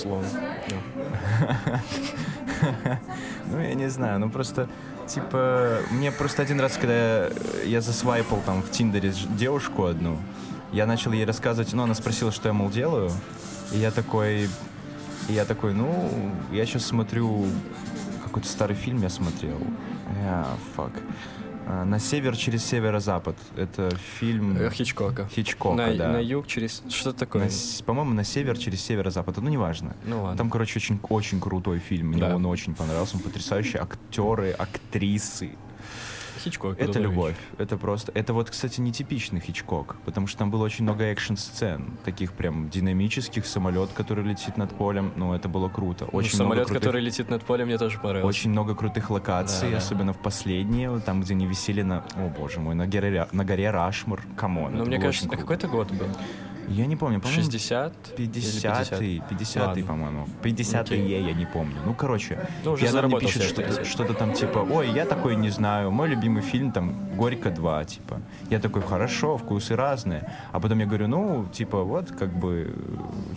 а? <laughs> Ну, я не знаю, ну просто, типа, мне просто один раз, когда я засвайпал там в Тиндере девушку одну, я начал ей рассказывать, ну, она спросила, что я, мол, делаю, и я такой, и я такой, ну, я сейчас смотрю, какой-то старый фильм я смотрел, а, фак, А, «На север через северо-запад», это фильм Э, Хичкока. Хичкока, на, да. на юг через... Что такое? По-моему, на север через северо-запад, ну, неважно. Ну ладно. Там, короче, очень, очень крутой фильм. Мне Да. он очень понравился. Он потрясающие актеры, актрисы. Хичкок. Это любовь. Это просто... Это вот, кстати, нетипичный Хичкок, потому что там было очень много экшн-сцен, таких прям динамических, самолет, который летит над полем. Ну, это было круто. Ну, Очень много самолет, крутых- который летит над полем, мне тоже понравился. Очень много крутых локаций, Да, да. особенно в последние, там, где они висели на... О, боже мой, на горе, на горе Рашмор. Come on, Ну, мне кажется, очень а круто. какой это год был? Я не помню, по-моему, 60? или 50-й, 50-й, Ладно. по-моему. 50-й Окей. я не помню. Ну, короче. Ну, уже и она мне пишет что-то, что-то там типа, ой, я такой не знаю, мой любимый фильм там «Горько 2», типа. Я такой, хорошо, вкусы разные. А потом я говорю, ну, типа, вот, как бы,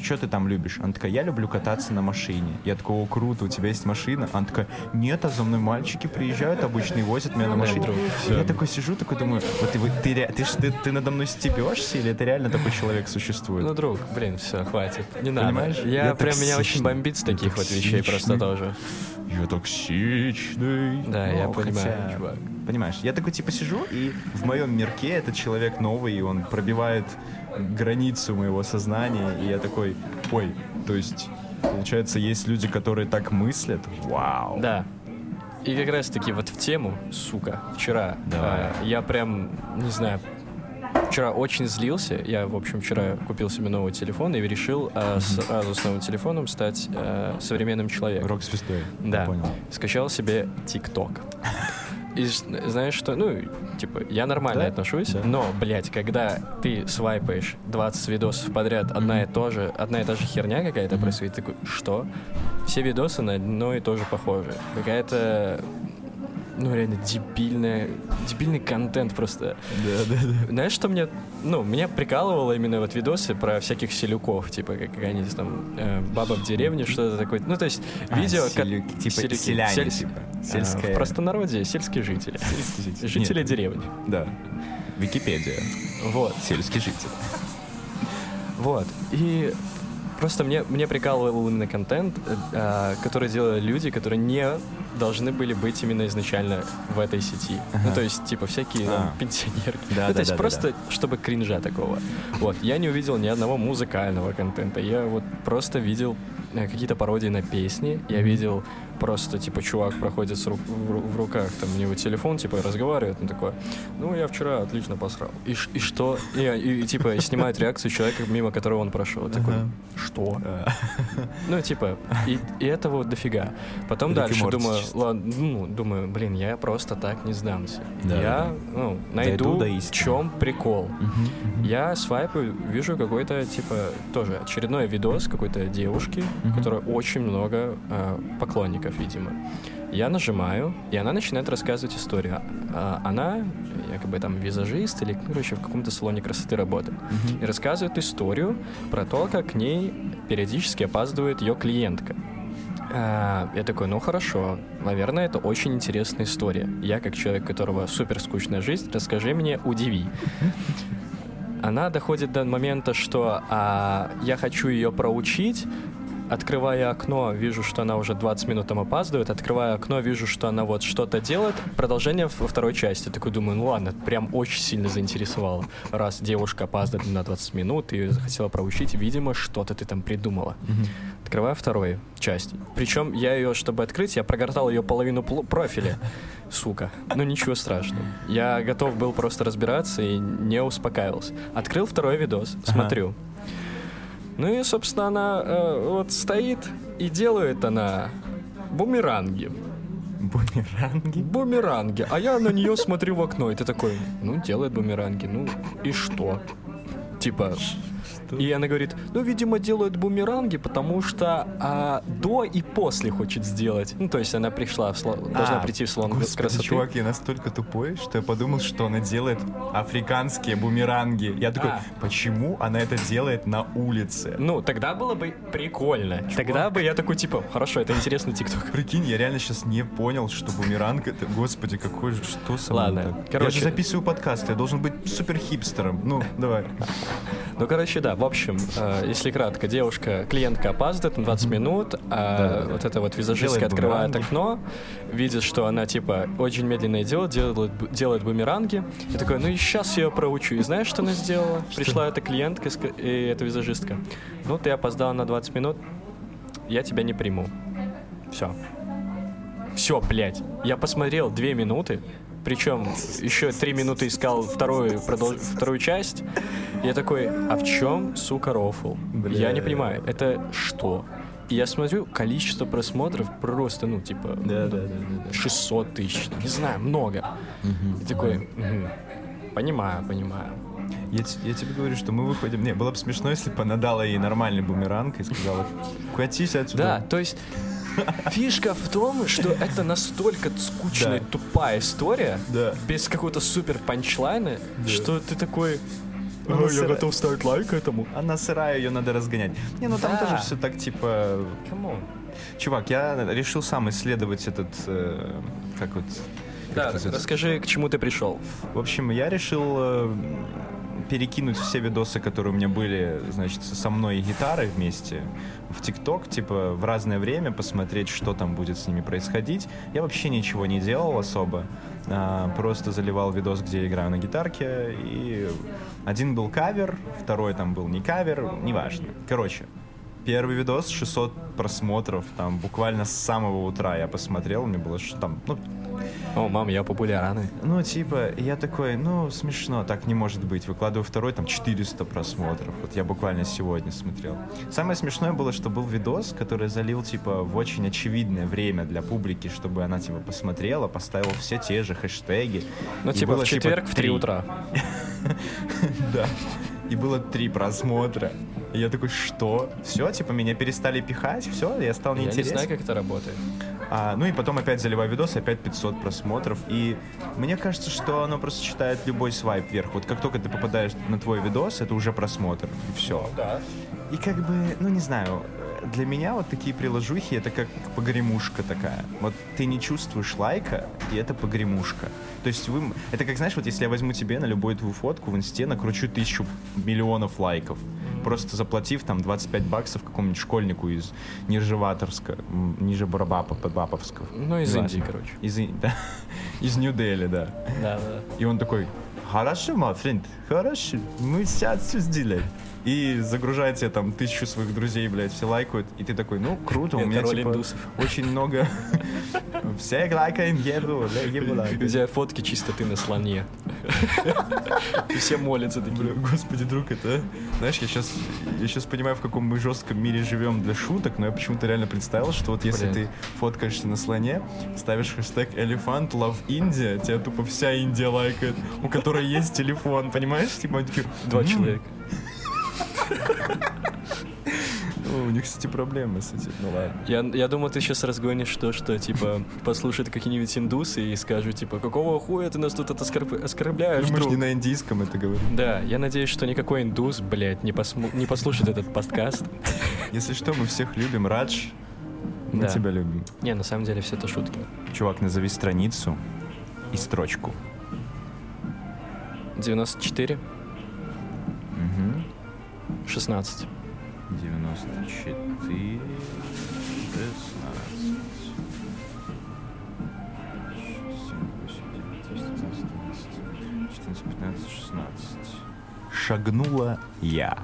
что ты там любишь? Она такая, я люблю кататься на машине. Я такой, о, круто, у тебя есть машина? Она такая, нет, а за мной мальчики приезжают обычно и возят меня на Нет, машине. я такой сижу, такой думаю, вот ты, ты, ты, ты, ты надо мной стебешься или это реально такой человек существует? Ну, друг, блин, все, хватит. Не надо. Понимаешь? Я, Я прям меня очень бомбит с таких вот вещей просто тоже. Я токсичный. Да, я Ну, понимаю, хотя, чувак. Понимаешь, я такой типа сижу, и в моем мирке этот человек новый, и он пробивает границу моего сознания, и я такой, ой, то есть, получается, есть люди, которые так мыслят? Вау. Да. И как раз таки вот в тему, сука, вчера Давай. а, я прям, не знаю, вчера очень злился. Я, в общем, вчера купил себе новый телефон и решил а, сразу с новым телефоном стать а, современным человеком. Рок-звездой. Да. Понял. Скачал себе ТикТок. И знаешь что, ну, типа, я нормально Да? отношусь, Да. но, блядь, когда ты свайпаешь 20 видосов подряд, одна и то же, одна и та же херня какая-то происходит, такой, что? Все видосы на одно и то же похожи. Какая-то, ну, реально дебильная, дебильный контент просто. Да, да, да. Знаешь, что мне, ну, меня прикалывало именно вот видосы про всяких селюков, типа, как они там, э, баба в деревне, что-то такое. Ну, то есть, А, видео... селюки, типа селюки, селяне, сель- типа. а, Сельская... В простонародье сельские жители. Сельский житель. Жители Нет, деревни. Да. Википедия. Вот, Сельский житель. вот. И просто мне, мне прикалывал именно контент, э, а, который делали люди, которые не должны были быть именно изначально в этой сети. Ну, Ага. то есть, типа, всякие А. пенсионерки. Да, ну, да, то есть, да, да, просто, чтобы кринжа такого. Вот. Я не увидел ни одного музыкального контента. Я вот просто видел э, какие-то пародии на песни. Я видел просто, типа, чувак проходит с рук- в, в руках, там, у него телефон, типа, разговаривает, он такой, ну, я вчера отлично посрал. И, и что? И, и, и, типа, снимает реакцию человека, мимо которого он прошел. Такой, Ага. что? Ну, типа, и, и этого вот дофига. Потом дальше думаю, ладно, ну, думаю, блин, я просто так не сдамся. Да, я, ну, найду, в чем прикол. Я свайпаю, вижу какой-то, типа, тоже очередной видос какой-то девушки, у которой очень много э, поклонников, видимо. Я нажимаю, и она начинает рассказывать историю. А, она, якобы там визажист или, короче, в каком-то салоне красоты работает. И рассказывает историю про то, как к ней периодически опаздывает ее клиентка. А, Я такой, ну хорошо, наверное, это очень интересная история. Я, как человек, у которого супер скучная жизнь, расскажи мне, удиви. Она доходит до момента, что а, я хочу ее проучить, Открывая окно, вижу, что она уже 20 минут там опаздывает. Открывая окно, вижу, что она вот что-то делает. Продолжение во второй части. Такой думаю, ну ладно, прям очень сильно заинтересовало. Раз девушка опаздывает на 20 минут, ее захотела проучить, видимо, что-то ты там придумала. Открываю вторую часть. Причем я ее, чтобы открыть, я прогортал ее половину профиля. Сука. Ну ничего страшного. Я готов был просто разбираться и не успокаивался. Открыл второй видос, смотрю. Ну и, собственно, она э, вот стоит и делает она бумеранги. Бумеранги? Бумеранги. А я на нее смотрю в окно, и ты такой, ну, делает бумеранги, ну, и что? Типа, и она говорит, ну, видимо, делают бумеранги, потому что а, до и после хочет сделать. Ну, то есть она пришла, в сло- должна А, прийти в салон Господи, красоты. чувак, я настолько тупой, что я подумал, что она делает африканские бумеранги. Я такой, А. почему она это делает на улице? Ну, тогда было бы прикольно. Тогда бы я такой, типа, хорошо, это интересный тикток. Прикинь, я реально сейчас не понял, что бумеранг это, господи, какой же, что со мной Ладно, так? я короче. же записываю подкаст, я должен быть супер хипстером. Ну, давай. Ну, короче, да, в общем, э, если кратко, девушка, клиентка опаздывает на 20 минут, а вот эта вот визажистка открывает окно, видит, что она, типа, очень медленно идет, делает, делает бумеранги, и такой, ну и сейчас я ее проучу. И знаешь, что она сделала? Пришла эта клиентка и эта визажистка. Ну, ты опоздала на 20 минут, я тебя не приму. Все. Все, блядь. Я посмотрел две минуты, причем еще три минуты искал вторую, продол- вторую часть. Я такой, а в чем, сука, рофл? Я не Бля. понимаю, это что? И я смотрю, количество просмотров просто, ну, типа, Да, да, да, да. 600 тысяч, не знаю, много. И такой, «Мгм. понимаю, понимаю. Я, я тебе говорю, что мы выходим... Не, было бы смешно, если бы она дала ей нормальный бумеранг и сказала, катись Да, отсюда. то есть фишка в том, что это настолько скучная, Да. тупая история, Да. без какого-то супер панчлайна, что ты такой, Ну, «А, я сыра- готов ставить лайк этому. Она сырая, ее надо разгонять. Не, ну там Да. тоже все так, типа... Come on. Чувак, я решил сам исследовать этот... э, как вот... как Да, расскажи, к чему ты пришел. В общем, я решил э, перекинуть все видосы, которые у меня были, значит, со мной и гитарой вместе в ТикТок, типа в разное время посмотреть, что там будет с ними происходить. Я вообще ничего не делал особо, а, просто заливал видос, где я играю на гитарке, и один был кавер, второй там был не кавер, неважно. Короче, Первый видос 600 просмотров, там буквально с самого утра я посмотрел, мне было ш- там, ну, О, мам, я популярный. ну, типа, я такой, ну, смешно, так не может быть. Выкладываю второй, там, 400 просмотров. Вот я буквально сегодня смотрел. Самое смешное было, что был видос, который залил, типа, в очень очевидное время для публики, чтобы она, типа, посмотрела, поставила все те же хэштеги. Ну, типа, было, в четверг в 3 три. утра. <laughs> Да. И было три просмотра. И я такой, что? Все, типа, меня перестали пихать, все, я стал Я не неинтересен. знаю, как это работает. А, ну и потом опять заливаю видос, опять 500 просмотров. И мне кажется, что оно просто читает любой свайп вверх. Вот как только ты попадаешь на твой видос, это уже просмотр. И все. Да. И как бы, ну не знаю, для меня вот такие приложухи это как погремушка такая. Вот ты не чувствуешь лайка, и это погремушка. То есть вы... Это как, знаешь, вот если я возьму тебе на любую твою фотку в инсте, накручу тысячу миллионов лайков, просто заплатив там 25 баксов какому-нибудь школьнику из Нижеваторска, ниже Барабапа, Баповского. Ну, из Неважно. Индии, короче. Из, да. <laughs> из Нью-Дели, да. Да, да. И он такой, хорошо, мой френд, хорошо, мы сейчас все сделаем. И загружает тебе там тысячу своих друзей, блядь, все лайкают, и ты такой, ну, круто, у меня, типа, очень много... <laughs> Все лайкаем еду, ебу У тебя фотки чисто ты на слоне. <laughs> И все молятся такие. Господи, друг, это... Знаешь, я сейчас, я сейчас понимаю, в каком мы жестком мире живем для шуток, но я почему-то реально представил, что вот если ты фоткаешься на слоне, ставишь хэштег «Элефант Love India», тебя тупо вся Индия лайкает, у которой есть телефон, понимаешь? Типа Два «М, человека. Ну, у них, кстати, проблемы с этим, ну ладно. Я, я думаю, ты сейчас разгонишь то, что, типа, послушают какие-нибудь индусы и скажут, типа, какого хуя ты нас тут оскорб- оскорбляешь, Ну, мы же друг?» не на индийском это говорим. Да, я надеюсь, что никакой индус, блядь, не, посму- не послушает этот подкаст. Если что, мы всех любим, Радж, мы Да. тебя любим. Не, на самом деле все это шутки. Чувак, назови страницу и строчку. 94, Угу. 16. 94, 16. 14, 15, 16. Шагнула я.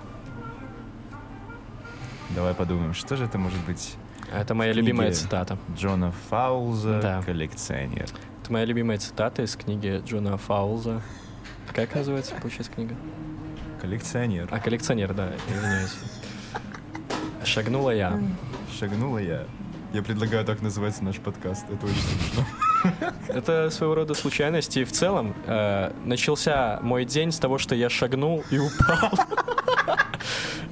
Давай подумаем, что же это может быть? Это моя любимая цитата. Джона Фаулза, Да. коллекционер. Это моя любимая цитата из книги Джона Фаулза. Как называется, получается, книга? Коллекционер. А, коллекционер, да, извиняюсь. Шагнула я. Шагнула я. Я предлагаю так называть наш подкаст. Это очень смешно. Это своего рода случайность. И в целом э, начался мой день с того, что я шагнул и упал.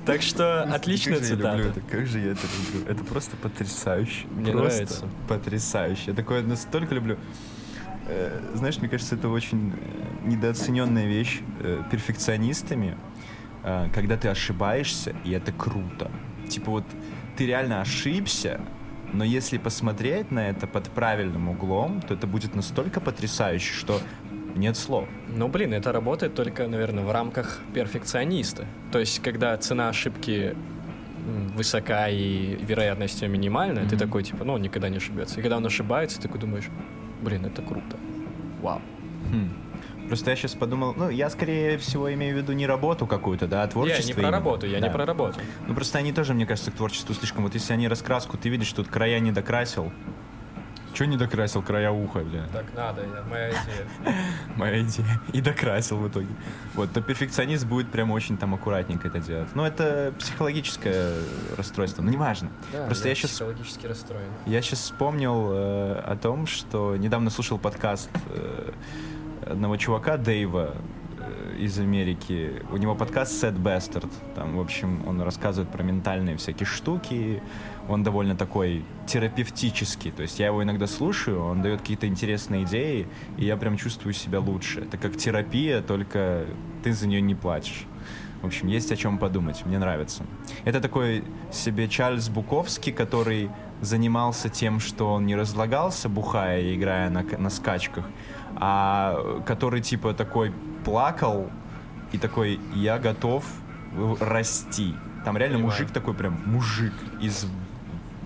Так что отличная Как же я люблю цитата. это, как же я это люблю. Это просто потрясающе. Мне Просто нравится. Потрясающе. Я такое настолько люблю. Э, Знаешь, мне кажется, это очень э, недооцененная вещь э, перфекционистами, когда ты ошибаешься, и это круто. Типа вот ты реально ошибся, но если посмотреть на это под правильным углом, то это будет настолько потрясающе, что нет слов. Ну, блин, это работает только, наверное, в рамках перфекциониста. То есть, когда цена ошибки высока и вероятность ее минимальная, ты Мгм. такой, типа, ну, он никогда не ошибется. И когда он ошибается, ты такой думаешь, блин, это круто. Вау. Хм. Просто я сейчас подумал, ну, я скорее всего имею в виду не работу какую-то, да, а творчество. Я не про именно. работу, я не Да. про работу. Ну, просто они тоже, мне кажется, к творчеству слишком. Вот если они раскраску, ты видишь, тут края не докрасил. Че не докрасил? Края уха, бля. Так надо, моя идея. <laughs> Моя идея. И докрасил в итоге. Вот, то перфекционист будет прям очень там аккуратненько это делать. Ну, это психологическое расстройство, ну, неважно. Просто я сейчас психологически расстроен. Я сейчас вспомнил э, о том, что недавно слушал подкаст э, одного чувака, Дэйва, э, из Америки. У него подкаст Sad Bastard. Там, в общем, он рассказывает про ментальные всякие штуки. Он довольно такой терапевтический. То есть я его иногда слушаю, он дает какие-то интересные идеи, и я прям чувствую себя лучше. Это как терапия, только ты за нее не платишь. В общем, есть о чем подумать, мне нравится. Это такой себе Чарльз Буковский, который занимался тем, что он не разлагался, бухая и играя на, на скачках, а который типа такой плакал и такой «я готов в- расти». Там реально Понимаю. мужик такой прям, мужик из...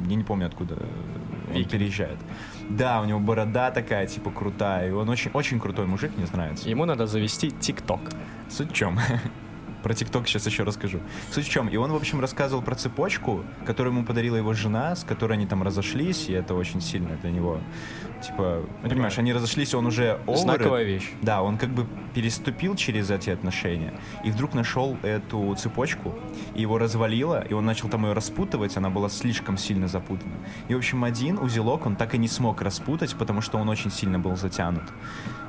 Я не помню откуда он Викинг. переезжает. Да, у него борода такая, типа, крутая. И он очень, очень крутой мужик, мне нравится. Ему надо завести ТикТок. Суть в чем? <laughs> Про ТикТок сейчас еще расскажу. Суть в чем? И он, в общем, рассказывал про цепочку, которую ему подарила его жена, с которой они там разошлись, и это очень сильно для него. Типа, ну, понимаешь, они разошлись, он уже over. Знаковая вещь. Да, он как бы переступил через эти отношения и вдруг нашел эту цепочку, и его развалило, и он начал там ее распутывать, она была слишком сильно запутана. И, в общем, один узелок он так и не смог распутать, потому что он очень сильно был затянут.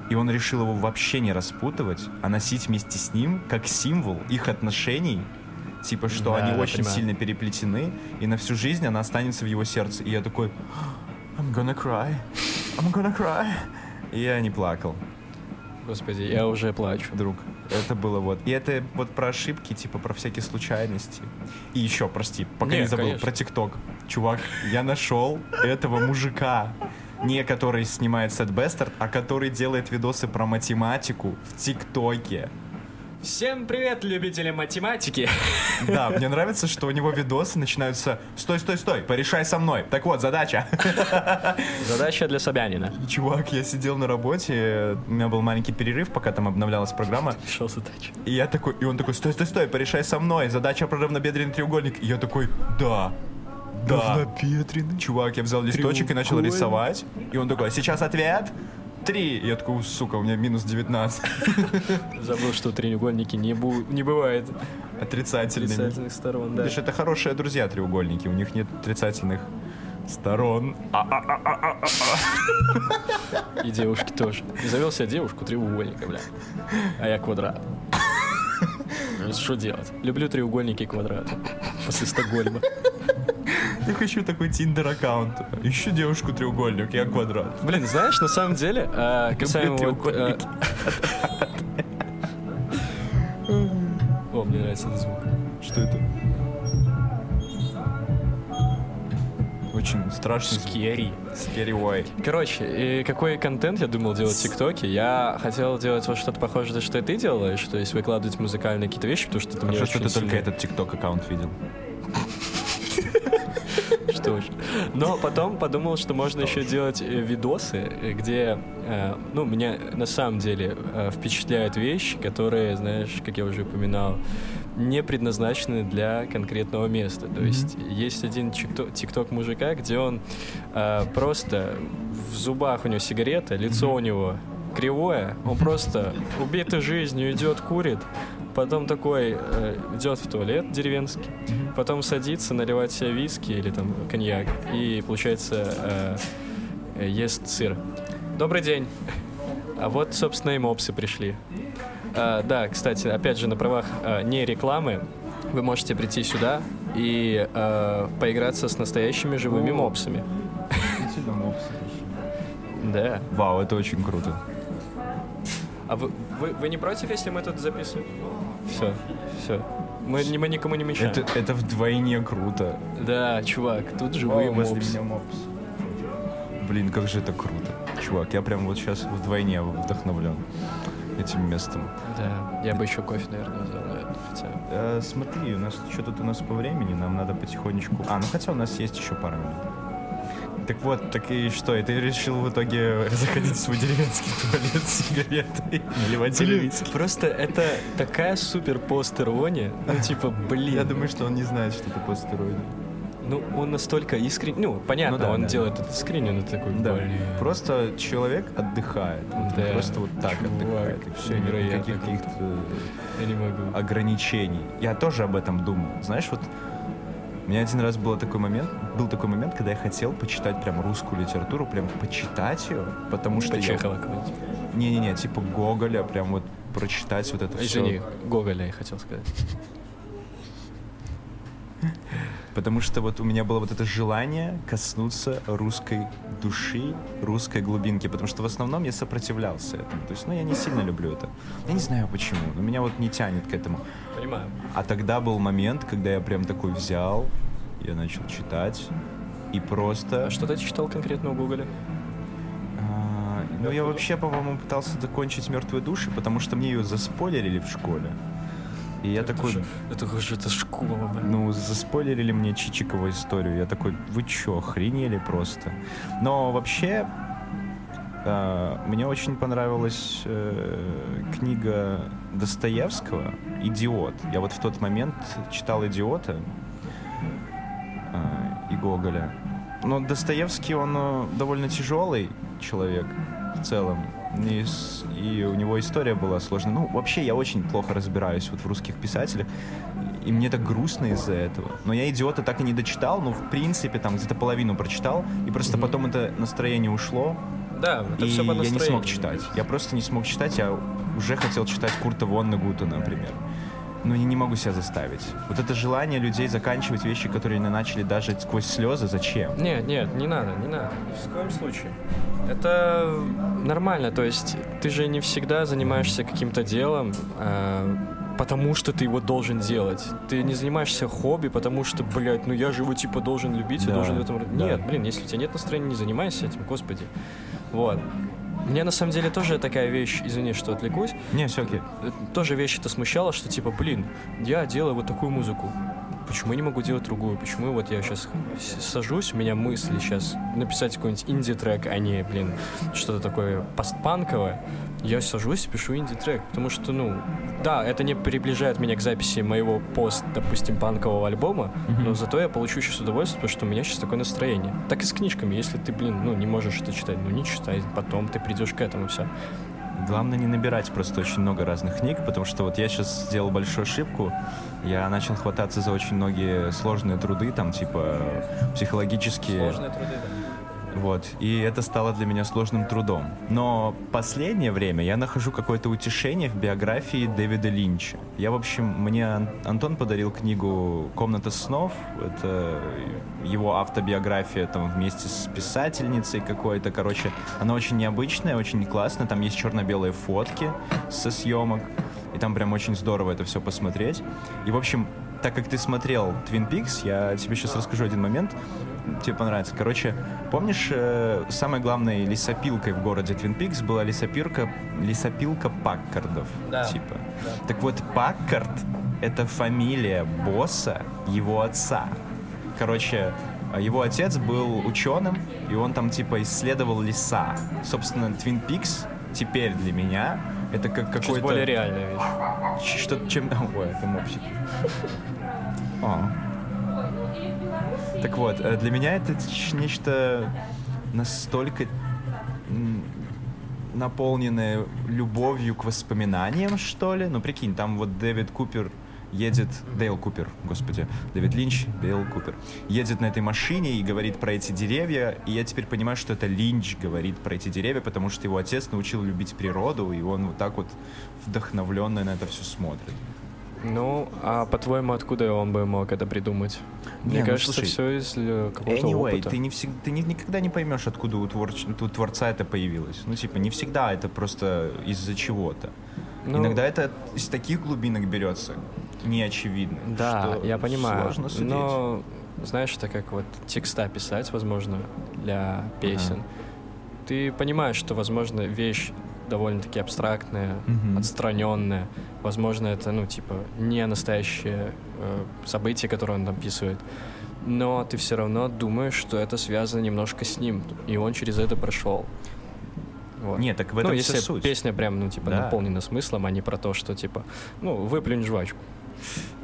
И он решил его вообще не распутывать, а носить вместе с ним как символ их отношений, типа, что Да, они очень понимаю. сильно переплетены, и на всю жизнь она останется в его сердце. И я такой, I'm gonna cry, I'm gonna cry. И я не плакал Господи, я уже плачу. друг. Это было вот. И это вот про ошибки, типа про всякие случайности. И еще, прости, пока Не, не забыл, конечно. про ТикТок. Чувак, я нашел этого мужика. Не который снимает Сет Бестард, а который делает видосы про математику в ТикТоке. Всем привет, любители математики! <laughs> Да, мне нравится, что у него видосы начинаются «Стой, стой, стой, порешай со мной». Так вот, задача. <laughs> Задача для Собянина. Чувак, я сидел на работе, у меня был маленький перерыв, пока там обновлялась программа. <laughs> Шел задача. И я такой, и он такой, стой, стой, стой, порешай со мной, задача про равнобедренный треугольник. И я такой, да, да. Равнобедренный? Чувак, я взял листочек и начал рисовать. И он такой, «А сейчас ответ. Три. Я такой, «У, сука, у меня минус 19. <laughs> Забыл, что треугольники не, бу- не бывает Отрицательными. отрицательных сторон, да. Видишь, это хорошие друзья треугольники, у них нет отрицательных сторон. <laughs> И девушки тоже. И завел себе девушку треугольника, бля. А я квадрат. Ну, Что делать? Люблю треугольники и квадраты. <laughs> После Стокгольма. Я хочу такой тиндер аккаунт. Ищу девушку треугольник, я квадрат. Блин, знаешь, на самом деле, а, касаемо а, треугольники. О, мне нравится этот звук. Что это? Очень страшный. Скери. Scary way. Короче, и какой контент я думал делать в ТикТоке? Я хотел делать вот что-то похожее, на что и ты делаешь, то есть выкладывать музыкальные какие-то вещи, потому что это мне Хорошо, что очень ты только этот тикток аккаунт видел. <laughs> Что ж. Но потом подумал, что можно еще делать э, видосы, э, где, э, ну, меня на самом деле впечатляют вещи, которые, знаешь, как я уже упоминал, не предназначены для конкретного места. То есть есть один тикток, мужика, где он э, просто в зубах у него сигарета, лицо у него кривое, он просто убитый жизнью идет, курит, потом такой э, идет в туалет деревенский, потом садится наливать себе виски или там коньяк и получается э, э, ест сыр. Добрый день. А вот, собственно, и мопсы пришли. А, да, кстати, опять же, на правах а, не рекламы, вы можете прийти сюда и а, поиграться с настоящими живыми мопсами. Да. Вау, это очень круто. А вы, вы, вы не против, если мы тут записываем? Все, все. Мы, мы никому не мешаем. Это, это вдвойне круто. Да, чувак, тут живые возле мопсы. меня мопс. Блин, как же это круто. Чувак, я прям вот сейчас вдвойне вдохновлен этим местом. Да, я бы еще кофе, наверное, взял на это официально. Э, смотри, у нас что тут у нас по времени, нам надо потихонечку. А, ну хотя у нас есть еще пара минут. Так вот, так и что, и ты решил в итоге <laughs> заходить в свой деревенский туалет с сигаретой, наливать Блин, просто это такая супер постерония. Ну, типа, блин. Я думаю, что он не знает, что это постероиды. Ну, он настолько искренне... Ну, понятно, Ну да, он да. делает это искренне, но такой, Да, блин. просто человек отдыхает. Вот Да, Просто вот так чувак, отдыхает. И все, никаких каких-то Я не могу. ограничений. Я тоже об этом думал. Знаешь, вот у меня один раз был такой момент, был такой момент, когда я хотел почитать прям русскую литературу, прям почитать ее, потому что Типа я... Чехова какого-нибудь. Не-не-не, типа Гоголя, прям вот прочитать вот это все. Извини, Гоголя я хотел сказать. Потому что вот у меня было вот это желание коснуться русской души, русской глубинки, потому что в основном я сопротивлялся этому. То есть, ну, я не сильно люблю это. Я не знаю почему, но меня вот не тянет к этому. Понимаю. А тогда был момент, когда я прям такой взял, я начал читать, и просто... А что ты читал конкретно у Гоголя? А, ну, я вообще, по-моему, пытался закончить «Мертвые души», потому что мне ее заспойлерили в школе. И я такой, Это же это школа, блин. ну, заспойлерили мне Чичикова историю. Я такой, вы чё, охренели просто? Но вообще, а, мне очень понравилась э, книга Достоевского «Идиот». Я вот в тот момент читал «Идиота» а, и Гоголя. Но Достоевский, он э, довольно тяжелый человек в целом. И, и у него история была сложная. Ну, вообще, я очень плохо разбираюсь вот в русских писателях. И мне так грустно из-за этого. Но я «Идиота» так и не дочитал. Ну, в принципе, там где-то половину прочитал. И просто потом это настроение ушло. Да, это и все по я не смог читать. Я просто не смог читать. Я уже хотел читать Курта Воннегута, например. Но я не могу себя заставить. Вот это желание людей заканчивать вещи, которые они начали даже сквозь слезы, зачем? Нет, нет, не надо, не надо. Ни в коем случае. Это нормально, то есть ты же не всегда занимаешься каким-то делом, а, потому что ты его должен делать. Ты не занимаешься хобби, потому что, блядь, ну я же его типа должен любить и Да, должен в этом... да. Нет, блин, если у тебя нет настроения, не занимайся этим, господи. Вот. Мне на самом деле тоже такая вещь, извини, что отвлекусь, Не, все окей. э, тоже вещь это смущало, что типа, блин, я делаю вот такую музыку. Почему я не могу делать другую? Почему вот я сейчас сажусь, у меня мысли сейчас написать какой-нибудь инди-трек, а не, блин, что-то такое постпанковое. Я сажусь и пишу инди-трек, потому что, ну, да, это не приближает меня к записи моего пост, допустим, панкового альбома, но зато я получу сейчас удовольствие, потому что у меня сейчас такое настроение. Так и с книжками, если ты, блин, ну, не можешь это читать, ну, не читай, потом ты придешь к этому, все. Главное не набирать просто очень много разных книг, потому что вот я сейчас сделал большую ошибку. Я начал хвататься за очень многие сложные труды, там типа психологические. труды, Вот. И это стало для меня сложным трудом. Но последнее время я нахожу какое-то утешение в биографии Дэвида Линча. Я, в общем, мне Ан- Антон подарил книгу «Комната снов». Это его автобиография там вместе с писательницей какой-то. Короче, она очень необычная, очень классная. Там есть черно-белые фотки со съемок. И там прям очень здорово это все посмотреть. И, в общем, так как ты смотрел Twin Peaks, я тебе сейчас расскажу один момент. Тебе понравится. Короче, помнишь, э, самой главной лесопилкой в городе Твин Пикс была лесопилка, лесопилка Паккардов. Да. Типа. Так вот, Паккард — это фамилия босса его отца. Короче, его отец был ученым, и он там типа исследовал леса. Собственно, Твин Пикс теперь для меня это как Чуть какой-то... более реальная вещь. Что-то чем... <laughs> Ой, это мопсик. О. Так вот, э, для меня это нечто настолько наполненное любовью к воспоминаниям, что ли. Ну, прикинь, там вот Дэвид Купер едет... Дейл Купер, господи. Дэвид Линч, Дейл Купер. Едет на этой машине и говорит про эти деревья. И я теперь понимаю, что это Линч говорит про эти деревья, потому что его отец научил любить природу, и он вот так вот вдохновленно на это все смотрит. Ну, а по-твоему, откуда он бы мог это придумать? Не, Мне ну, кажется, слушай, все из э, какого-то Anyway, опыта. ты, не всег- ты ни- никогда не поймешь, откуда у, творч- у творца это появилось. Ну, типа, не всегда это просто из-за чего-то. Ну, Иногда это из таких глубинок берется, неочевидно. Да, что я понимаю. Сложно судить. Но знаешь, это как вот текста писать, возможно, для песен. Ты понимаешь, что, возможно, вещь довольно-таки абстрактная, Мгм. отстраненная. Возможно, это, ну, типа, не настоящее э, событие, которое он описывает. Но ты все равно думаешь, что это связано немножко с ним, и он через это прошел. Вот. Нет, так в ну, этом если вся суть. песня прям, ну, типа, Да. наполнена смыслом, а не про то, что, типа, ну, выплюнь жвачку.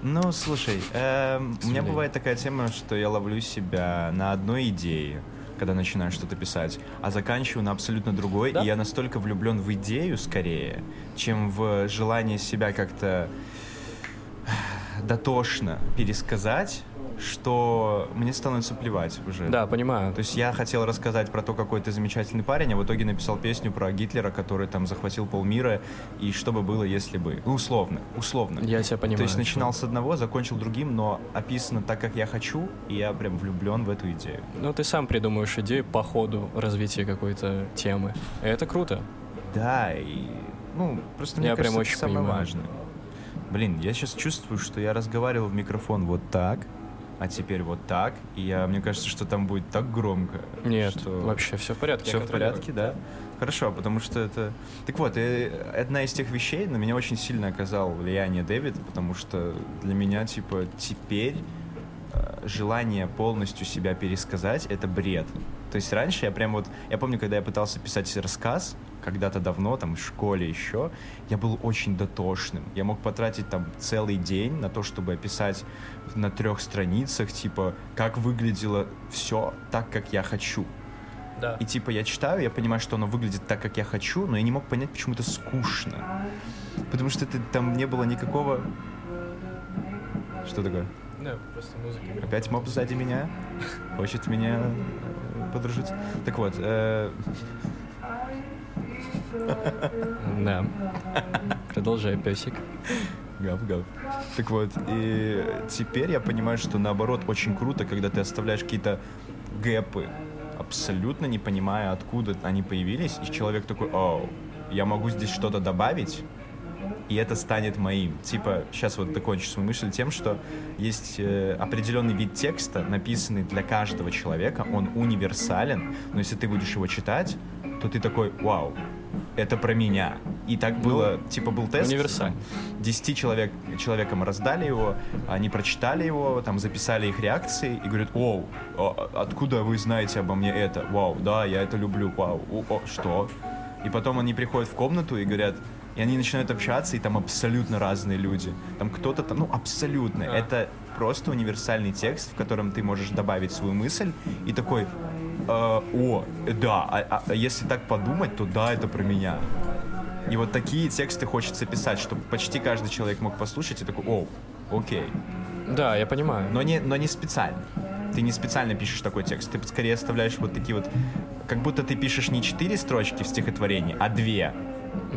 Ну, слушай, эм, у меня бывает такая тема, что я ловлю себя на одной идее, когда начинаю что-то писать, а заканчиваю на абсолютно другой, Да. и я настолько влюблен в идею скорее, чем в желание себя как-то дотошно пересказать, что мне становится плевать уже. Да, понимаю. То есть я хотел рассказать про то, какой ты замечательный парень, а в итоге написал песню про Гитлера, который там захватил полмира, и что бы было, если бы. Ну, условно, условно. Я тебя понимаю. То есть начинал с одного, закончил другим, но описано так, как я хочу, и я прям влюблен в эту идею. Ну, ты сам придумываешь идею по ходу развития какой-то темы. Это круто. Да, и ну, просто мне Я кажется, прям это очень самое понимаю. важное. Блин, я сейчас чувствую, что я разговаривал в микрофон вот так, а теперь вот так, и я, мне кажется, что там будет так громко. Нет, что... вообще все в порядке. Все в порядке, да? Хорошо, потому что это... Так вот, э, одна из тех вещей на меня очень сильно оказал влияние Дэвид, потому что для меня, типа, теперь э, желание полностью себя пересказать — это бред. То есть раньше я прям вот... Я помню, когда я пытался писать рассказ, когда-то давно, там, в школе еще, я был очень дотошным. Я мог потратить там целый день на то, чтобы описать на трех страницах, типа, как выглядело все так, как я хочу. Да. И типа я читаю, я понимаю, что оно выглядит так, как я хочу, но я не мог понять, почему это скучно. Потому что это, там не было никакого... Что такое? Да, просто музыка. Опять моб сзади меня? Хочет меня э, подружиться? Так вот, э, Да. <laughs> Продолжай, песик. гав-гав. Так вот, и теперь я понимаю, что наоборот очень круто, когда ты оставляешь какие-то гэпы, абсолютно не понимая, откуда они появились, и человек такой, оу, я могу здесь что-то добавить, и это станет моим. Типа, сейчас вот докончу свою мысль тем, что есть э, определенный вид текста, написанный для каждого человека, он универсален, но если ты будешь его читать, то ты такой, вау, это про меня. И так было, типа был тест. универсально. 10 человек, человекам раздали его, они прочитали его, там записали их реакции и говорят, вау, а откуда вы знаете обо мне это? Вау, да, я это люблю, вау, о, о, что? И потом они приходят в комнату и говорят, и они начинают общаться, и там абсолютно разные люди. Там кто-то там, ну, абсолютно. А. Это просто универсальный текст, в котором ты можешь добавить свою мысль и такой, «Э, о, да, а, а если так подумать, то да, это про меня. И вот такие тексты хочется писать, чтобы почти каждый человек мог послушать и такой, о, окей. Да, я понимаю. Но не, но не специально. Ты не специально пишешь такой текст, ты скорее оставляешь вот такие вот, как будто ты пишешь не четыре строчки в стихотворении, а две.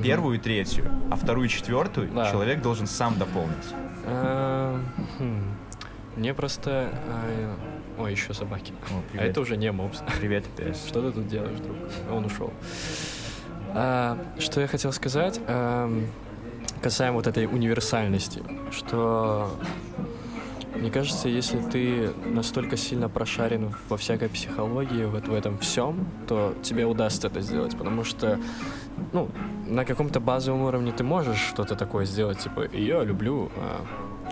Первую и третью, а вторую и четвертую Да. человек должен сам дополнить. А, хм. Мне просто... а, Ой, еще собаки. О, А это уже не мопс. Привет, пес. Что ты тут делаешь, друг? Он ушел. А, что я хотел сказать ам, касаемо вот этой универсальности, что мне кажется, если ты настолько сильно прошарен во всякой психологии, вот в этом всем, то тебе удастся это сделать, потому что ну, на каком-то базовом уровне ты можешь что-то такое сделать, типа, я люблю а,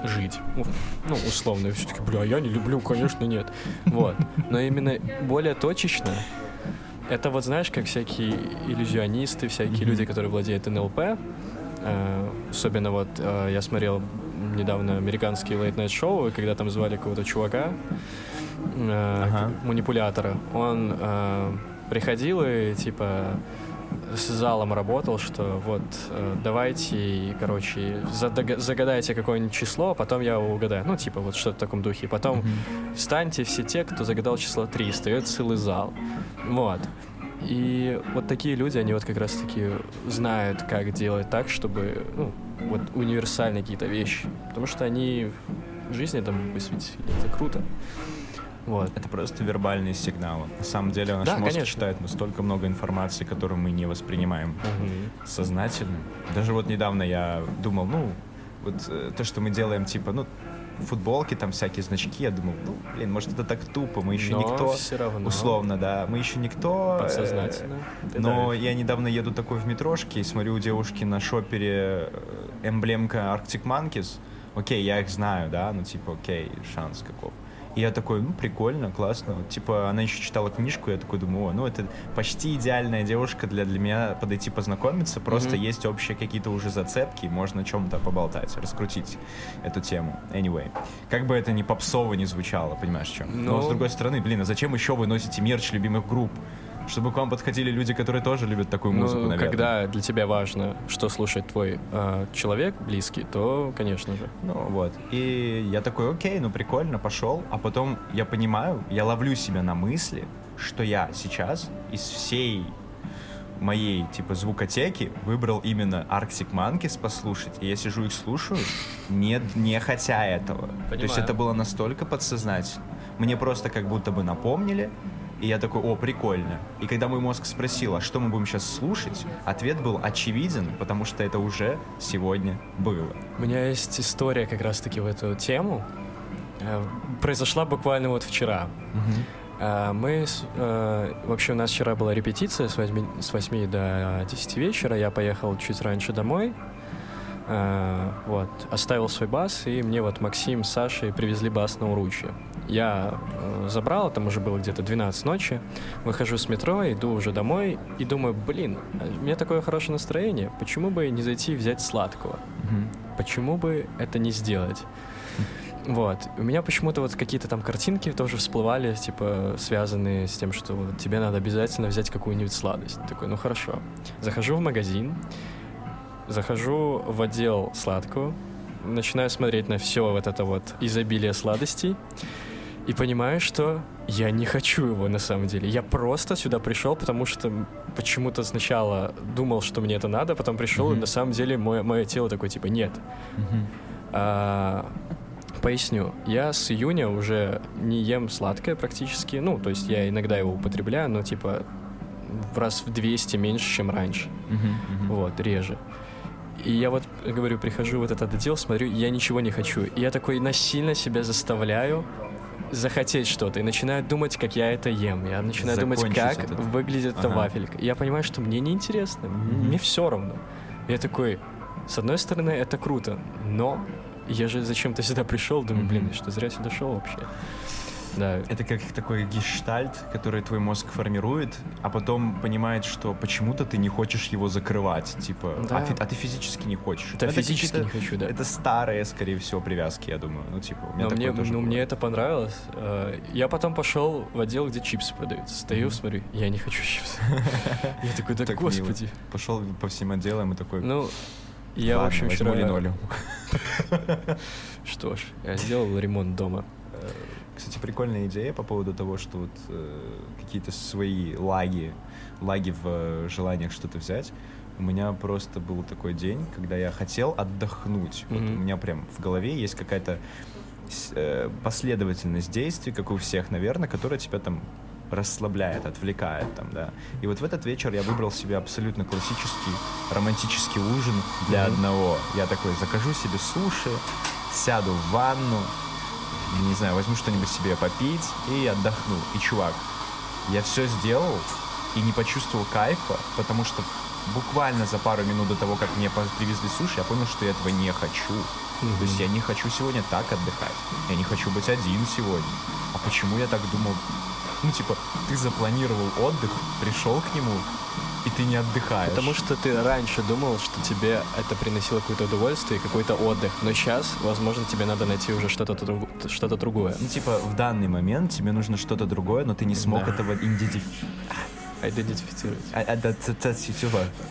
жить. Ну, условно. И все таки бля, я не люблю, конечно, нет. Вот. Но именно более точечно, это вот знаешь, как всякие иллюзионисты, всякие люди, которые владеют НЛП, э, особенно вот э, я смотрел недавно американские night шоу, когда там звали какого-то чувака, э, Ага. манипулятора, он э, приходил и типа с залом работал, что вот э, давайте, короче, загадайте какое-нибудь число, а потом я угадаю. Ну, типа вот что-то в таком духе. Потом встаньте все те, кто загадал число 300, и это целый зал. Вот. И вот такие люди, они вот как раз-таки знают, как делать так, чтобы, ну, вот универсальные какие-то вещи. Потому что они в жизни там высветили. Это круто. Вот. Это просто вербальные сигналы. На самом деле наш Да, мозг конечно. читает настолько много информации, которую мы не воспринимаем сознательно. Даже вот недавно я думал, ну, вот э, то, что мы делаем, типа, ну, футболки, там всякие значки, я думал, ну, блин, может, это так тупо, мы еще Но никто, все равно. условно, да, мы еще никто... э, Подсознательно. ты Но давишь. я недавно еду такой в метрошке и смотрю у девушки на шопере э, эмблемка Arctic Monkeys. Окей, я их знаю, да, ну типа, окей, шанс каков. И я такой, ну, прикольно, классно. Вот, Типа, она еще читала книжку, я такой думаю, о, ну, это почти идеальная девушка для, для меня подойти познакомиться. Просто Мгм. есть общие какие-то уже зацепки, можно о чем-то поболтать, раскрутить эту тему. Anyway. Как бы это ни попсово не звучало, понимаешь, в чем? Но, Ну. с другой стороны, блин, а зачем еще вы носите мерч любимых групп? Чтобы к вам подходили люди, которые тоже любят такую музыку, ну, наверное. когда для тебя важно, что слушает твой э, человек близкий, то, конечно же. Ну вот. И я такой, окей, ну прикольно, пошел. А потом я понимаю, я ловлю себя на мысли, что я сейчас из всей моей, типа, звукотеки выбрал именно Arctic Monkeys послушать. И я сижу их слушаю, не, не хотя этого. То есть Понимаю. это было настолько подсознательно. Мне просто как будто бы напомнили, и я такой, о, прикольно. И когда мой мозг спросил, а что мы будем сейчас слушать, ответ был очевиден, потому что это уже сегодня было. У меня есть история как раз-таки в эту тему. Э, произошла буквально вот вчера. Э, Мы, э, вообще у нас вчера была репетиция с 8, с 8 до 10 вечера. Я поехал чуть раньше домой. Вот, оставил свой бас, и мне вот Максим с Сашей привезли бас на уручье. Я э, забрал, там уже было где-то 12 ночи, выхожу с метро, иду уже домой и думаю, блин, а у меня такое хорошее настроение, почему бы не зайти и взять сладкого? Почему бы это не сделать? Вот. У меня почему-то вот какие-то там картинки тоже всплывали, типа, связанные с тем, что вот тебе надо обязательно взять какую-нибудь сладость. Такой, ну хорошо. Захожу в магазин, захожу в отдел сладкого, начинаю смотреть на все вот это вот изобилие сладостей и понимаю, что я не хочу его на самом деле. Я просто сюда пришел, потому что почему-то сначала думал, что мне это надо, потом пришел, и Мгм. на самом деле мое, мое тело такое, типа, нет, а, поясню. Я с июня уже не ем сладкое практически. Ну, то есть я иногда его употребляю, но типа в раз в 200 меньше, чем раньше. Вот, реже. И я вот, говорю, прихожу в этот отдел, смотрю, я ничего не хочу. И я такой насильно себя заставляю захотеть что-то и начинают думать, как я это ем. Я начинаю думать, Закончить как этот- выглядит эта Ага. вафелька. Я понимаю, что мне неинтересно, Мгм. мне все равно. Я такой, с одной стороны, это круто, но я же зачем-то сюда пришел, думаю, блин, что зря сюда шел вообще. Да, Это как такой гештальт, который твой мозг формирует, а потом понимает, что почему-то ты не хочешь его закрывать. Типа, Да. а, фи- а ты физически не хочешь. Да, Ну, физически не хочу, да. Это старые, скорее всего, привязки, я думаю. Ну, типа, у меня но мне, тоже ну, было. мне это понравилось. Э, Я потом пошел в отдел, где чипсы продаются. Стою, смотрю, я не хочу чипсы. <laughs> Я такой, да господи. Пошел по всем отделам и такой, Ну, я, в «Ладно, общем, возьму вчера... линолеум. <laughs> Что ж, я сделал ремонт дома. Кстати, прикольная идея по поводу того, что вот э, какие-то свои лаги, лаги в э, желаниях что-то взять. У меня просто был такой день, когда я хотел отдохнуть. Вот Мгм. у меня прям в голове есть какая-то э, последовательность действий, как у всех, наверное, которая тебя там расслабляет, отвлекает там, да. И вот в этот вечер я выбрал себе абсолютно классический романтический ужин для Мгм. одного. Я такой закажу себе суши, сяду в ванну, не знаю, возьму что-нибудь себе попить и отдохну. И, чувак, я все сделал и не почувствовал кайфа, потому что буквально за пару минут до того, как мне привезли суши, я понял, что я этого не хочу. То есть я не хочу сегодня так отдыхать. Я не хочу быть один сегодня. А почему я так думал? Ну, типа, ты запланировал отдых, пришел к нему, и ты не отдыхаешь. Потому что ты раньше думал, что тебе это приносило какое-то удовольствие, какой-то отдых. Но сейчас, возможно, тебе надо найти уже что-то друг- что-то другое. Ну, типа, в данный момент тебе нужно что-то другое, но ты не смог Да. этого идентифицировать. Идентифицировать. А, а, да, ц- ц- ц-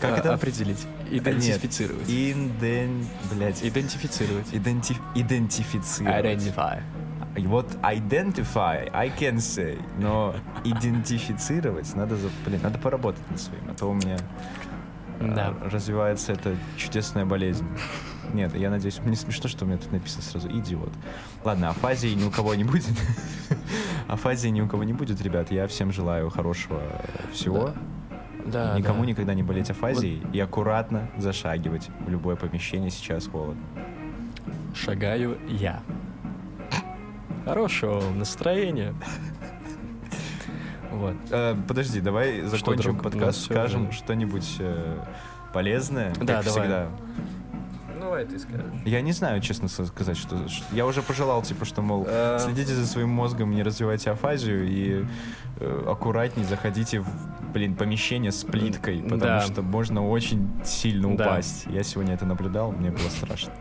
как А, это? Определить. А, нет. Идентифицировать. Инден... Блядь. Идентифицировать. Иденти... Идентифицировать. Identify. Вот identify, I can say, но идентифицировать надо, за... блин, надо поработать над своим, а то у меня э, Да. развивается эта чудесная болезнь. Нет, я надеюсь, мне смешно, что у меня тут написано сразу идиот. Ладно, афазии ни у кого не будет. <laughs> Афазии ни у кого не будет, ребят. Я всем желаю хорошего всего. Да, Никому да. никогда не болеть афазией и аккуратно зашагивать в любое помещение. Сейчас холодно. Шагаю я. Хорошего вам настроения. Вот. Э, подожди, давай закончим друг? подкаст, Ну, скажем да. что-нибудь э, полезное, Да, как давай. всегда. Давай ты скажешь. Я не знаю, честно сказать, что, что- я уже пожелал, типа, что мол, Э. следите за своим мозгом, не развивайте афазию и э, аккуратнее заходите в, блин, помещение с плиткой, потому Да. что можно очень сильно Да. упасть. Я сегодня это наблюдал, мне было страшно.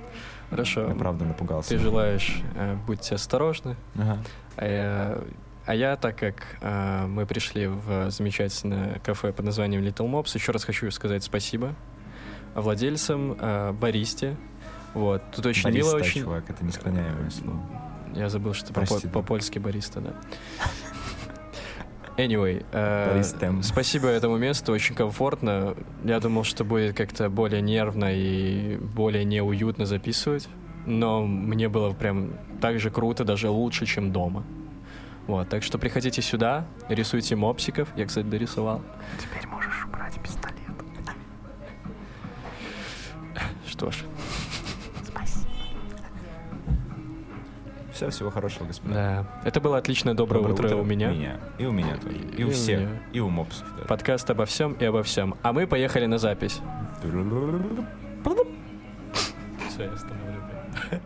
Хорошо. Я правда напугался. Ты желаешь, э, будьте осторожны. Ага. А я, а я, так как э, мы пришли в замечательное кафе под названием Little Mops, еще раз хочу сказать спасибо владельцам, э, баристе. Вот. Тут очень Бариста, мило, очень... чувак, это несклоняемое слово. Я забыл, что по-польски бариста, да. Anyway, э, спасибо этому месту, очень комфортно. Я думал, что будет как-то более нервно и более неуютно записывать, но мне было прям так же круто, даже лучше, чем дома. Вот, так что приходите сюда, рисуйте мопсиков. Я, кстати, дорисовал. Теперь можешь убрать пистолет. Что ж, Все, всего хорошего, господа. да. Это было отличное доброе, утро, у меня. И у меня тоже. И, И у всех. меня. И у мопсов. да. Подкаст обо всем и обо всем. А мы поехали на запись. Все, я остановлю.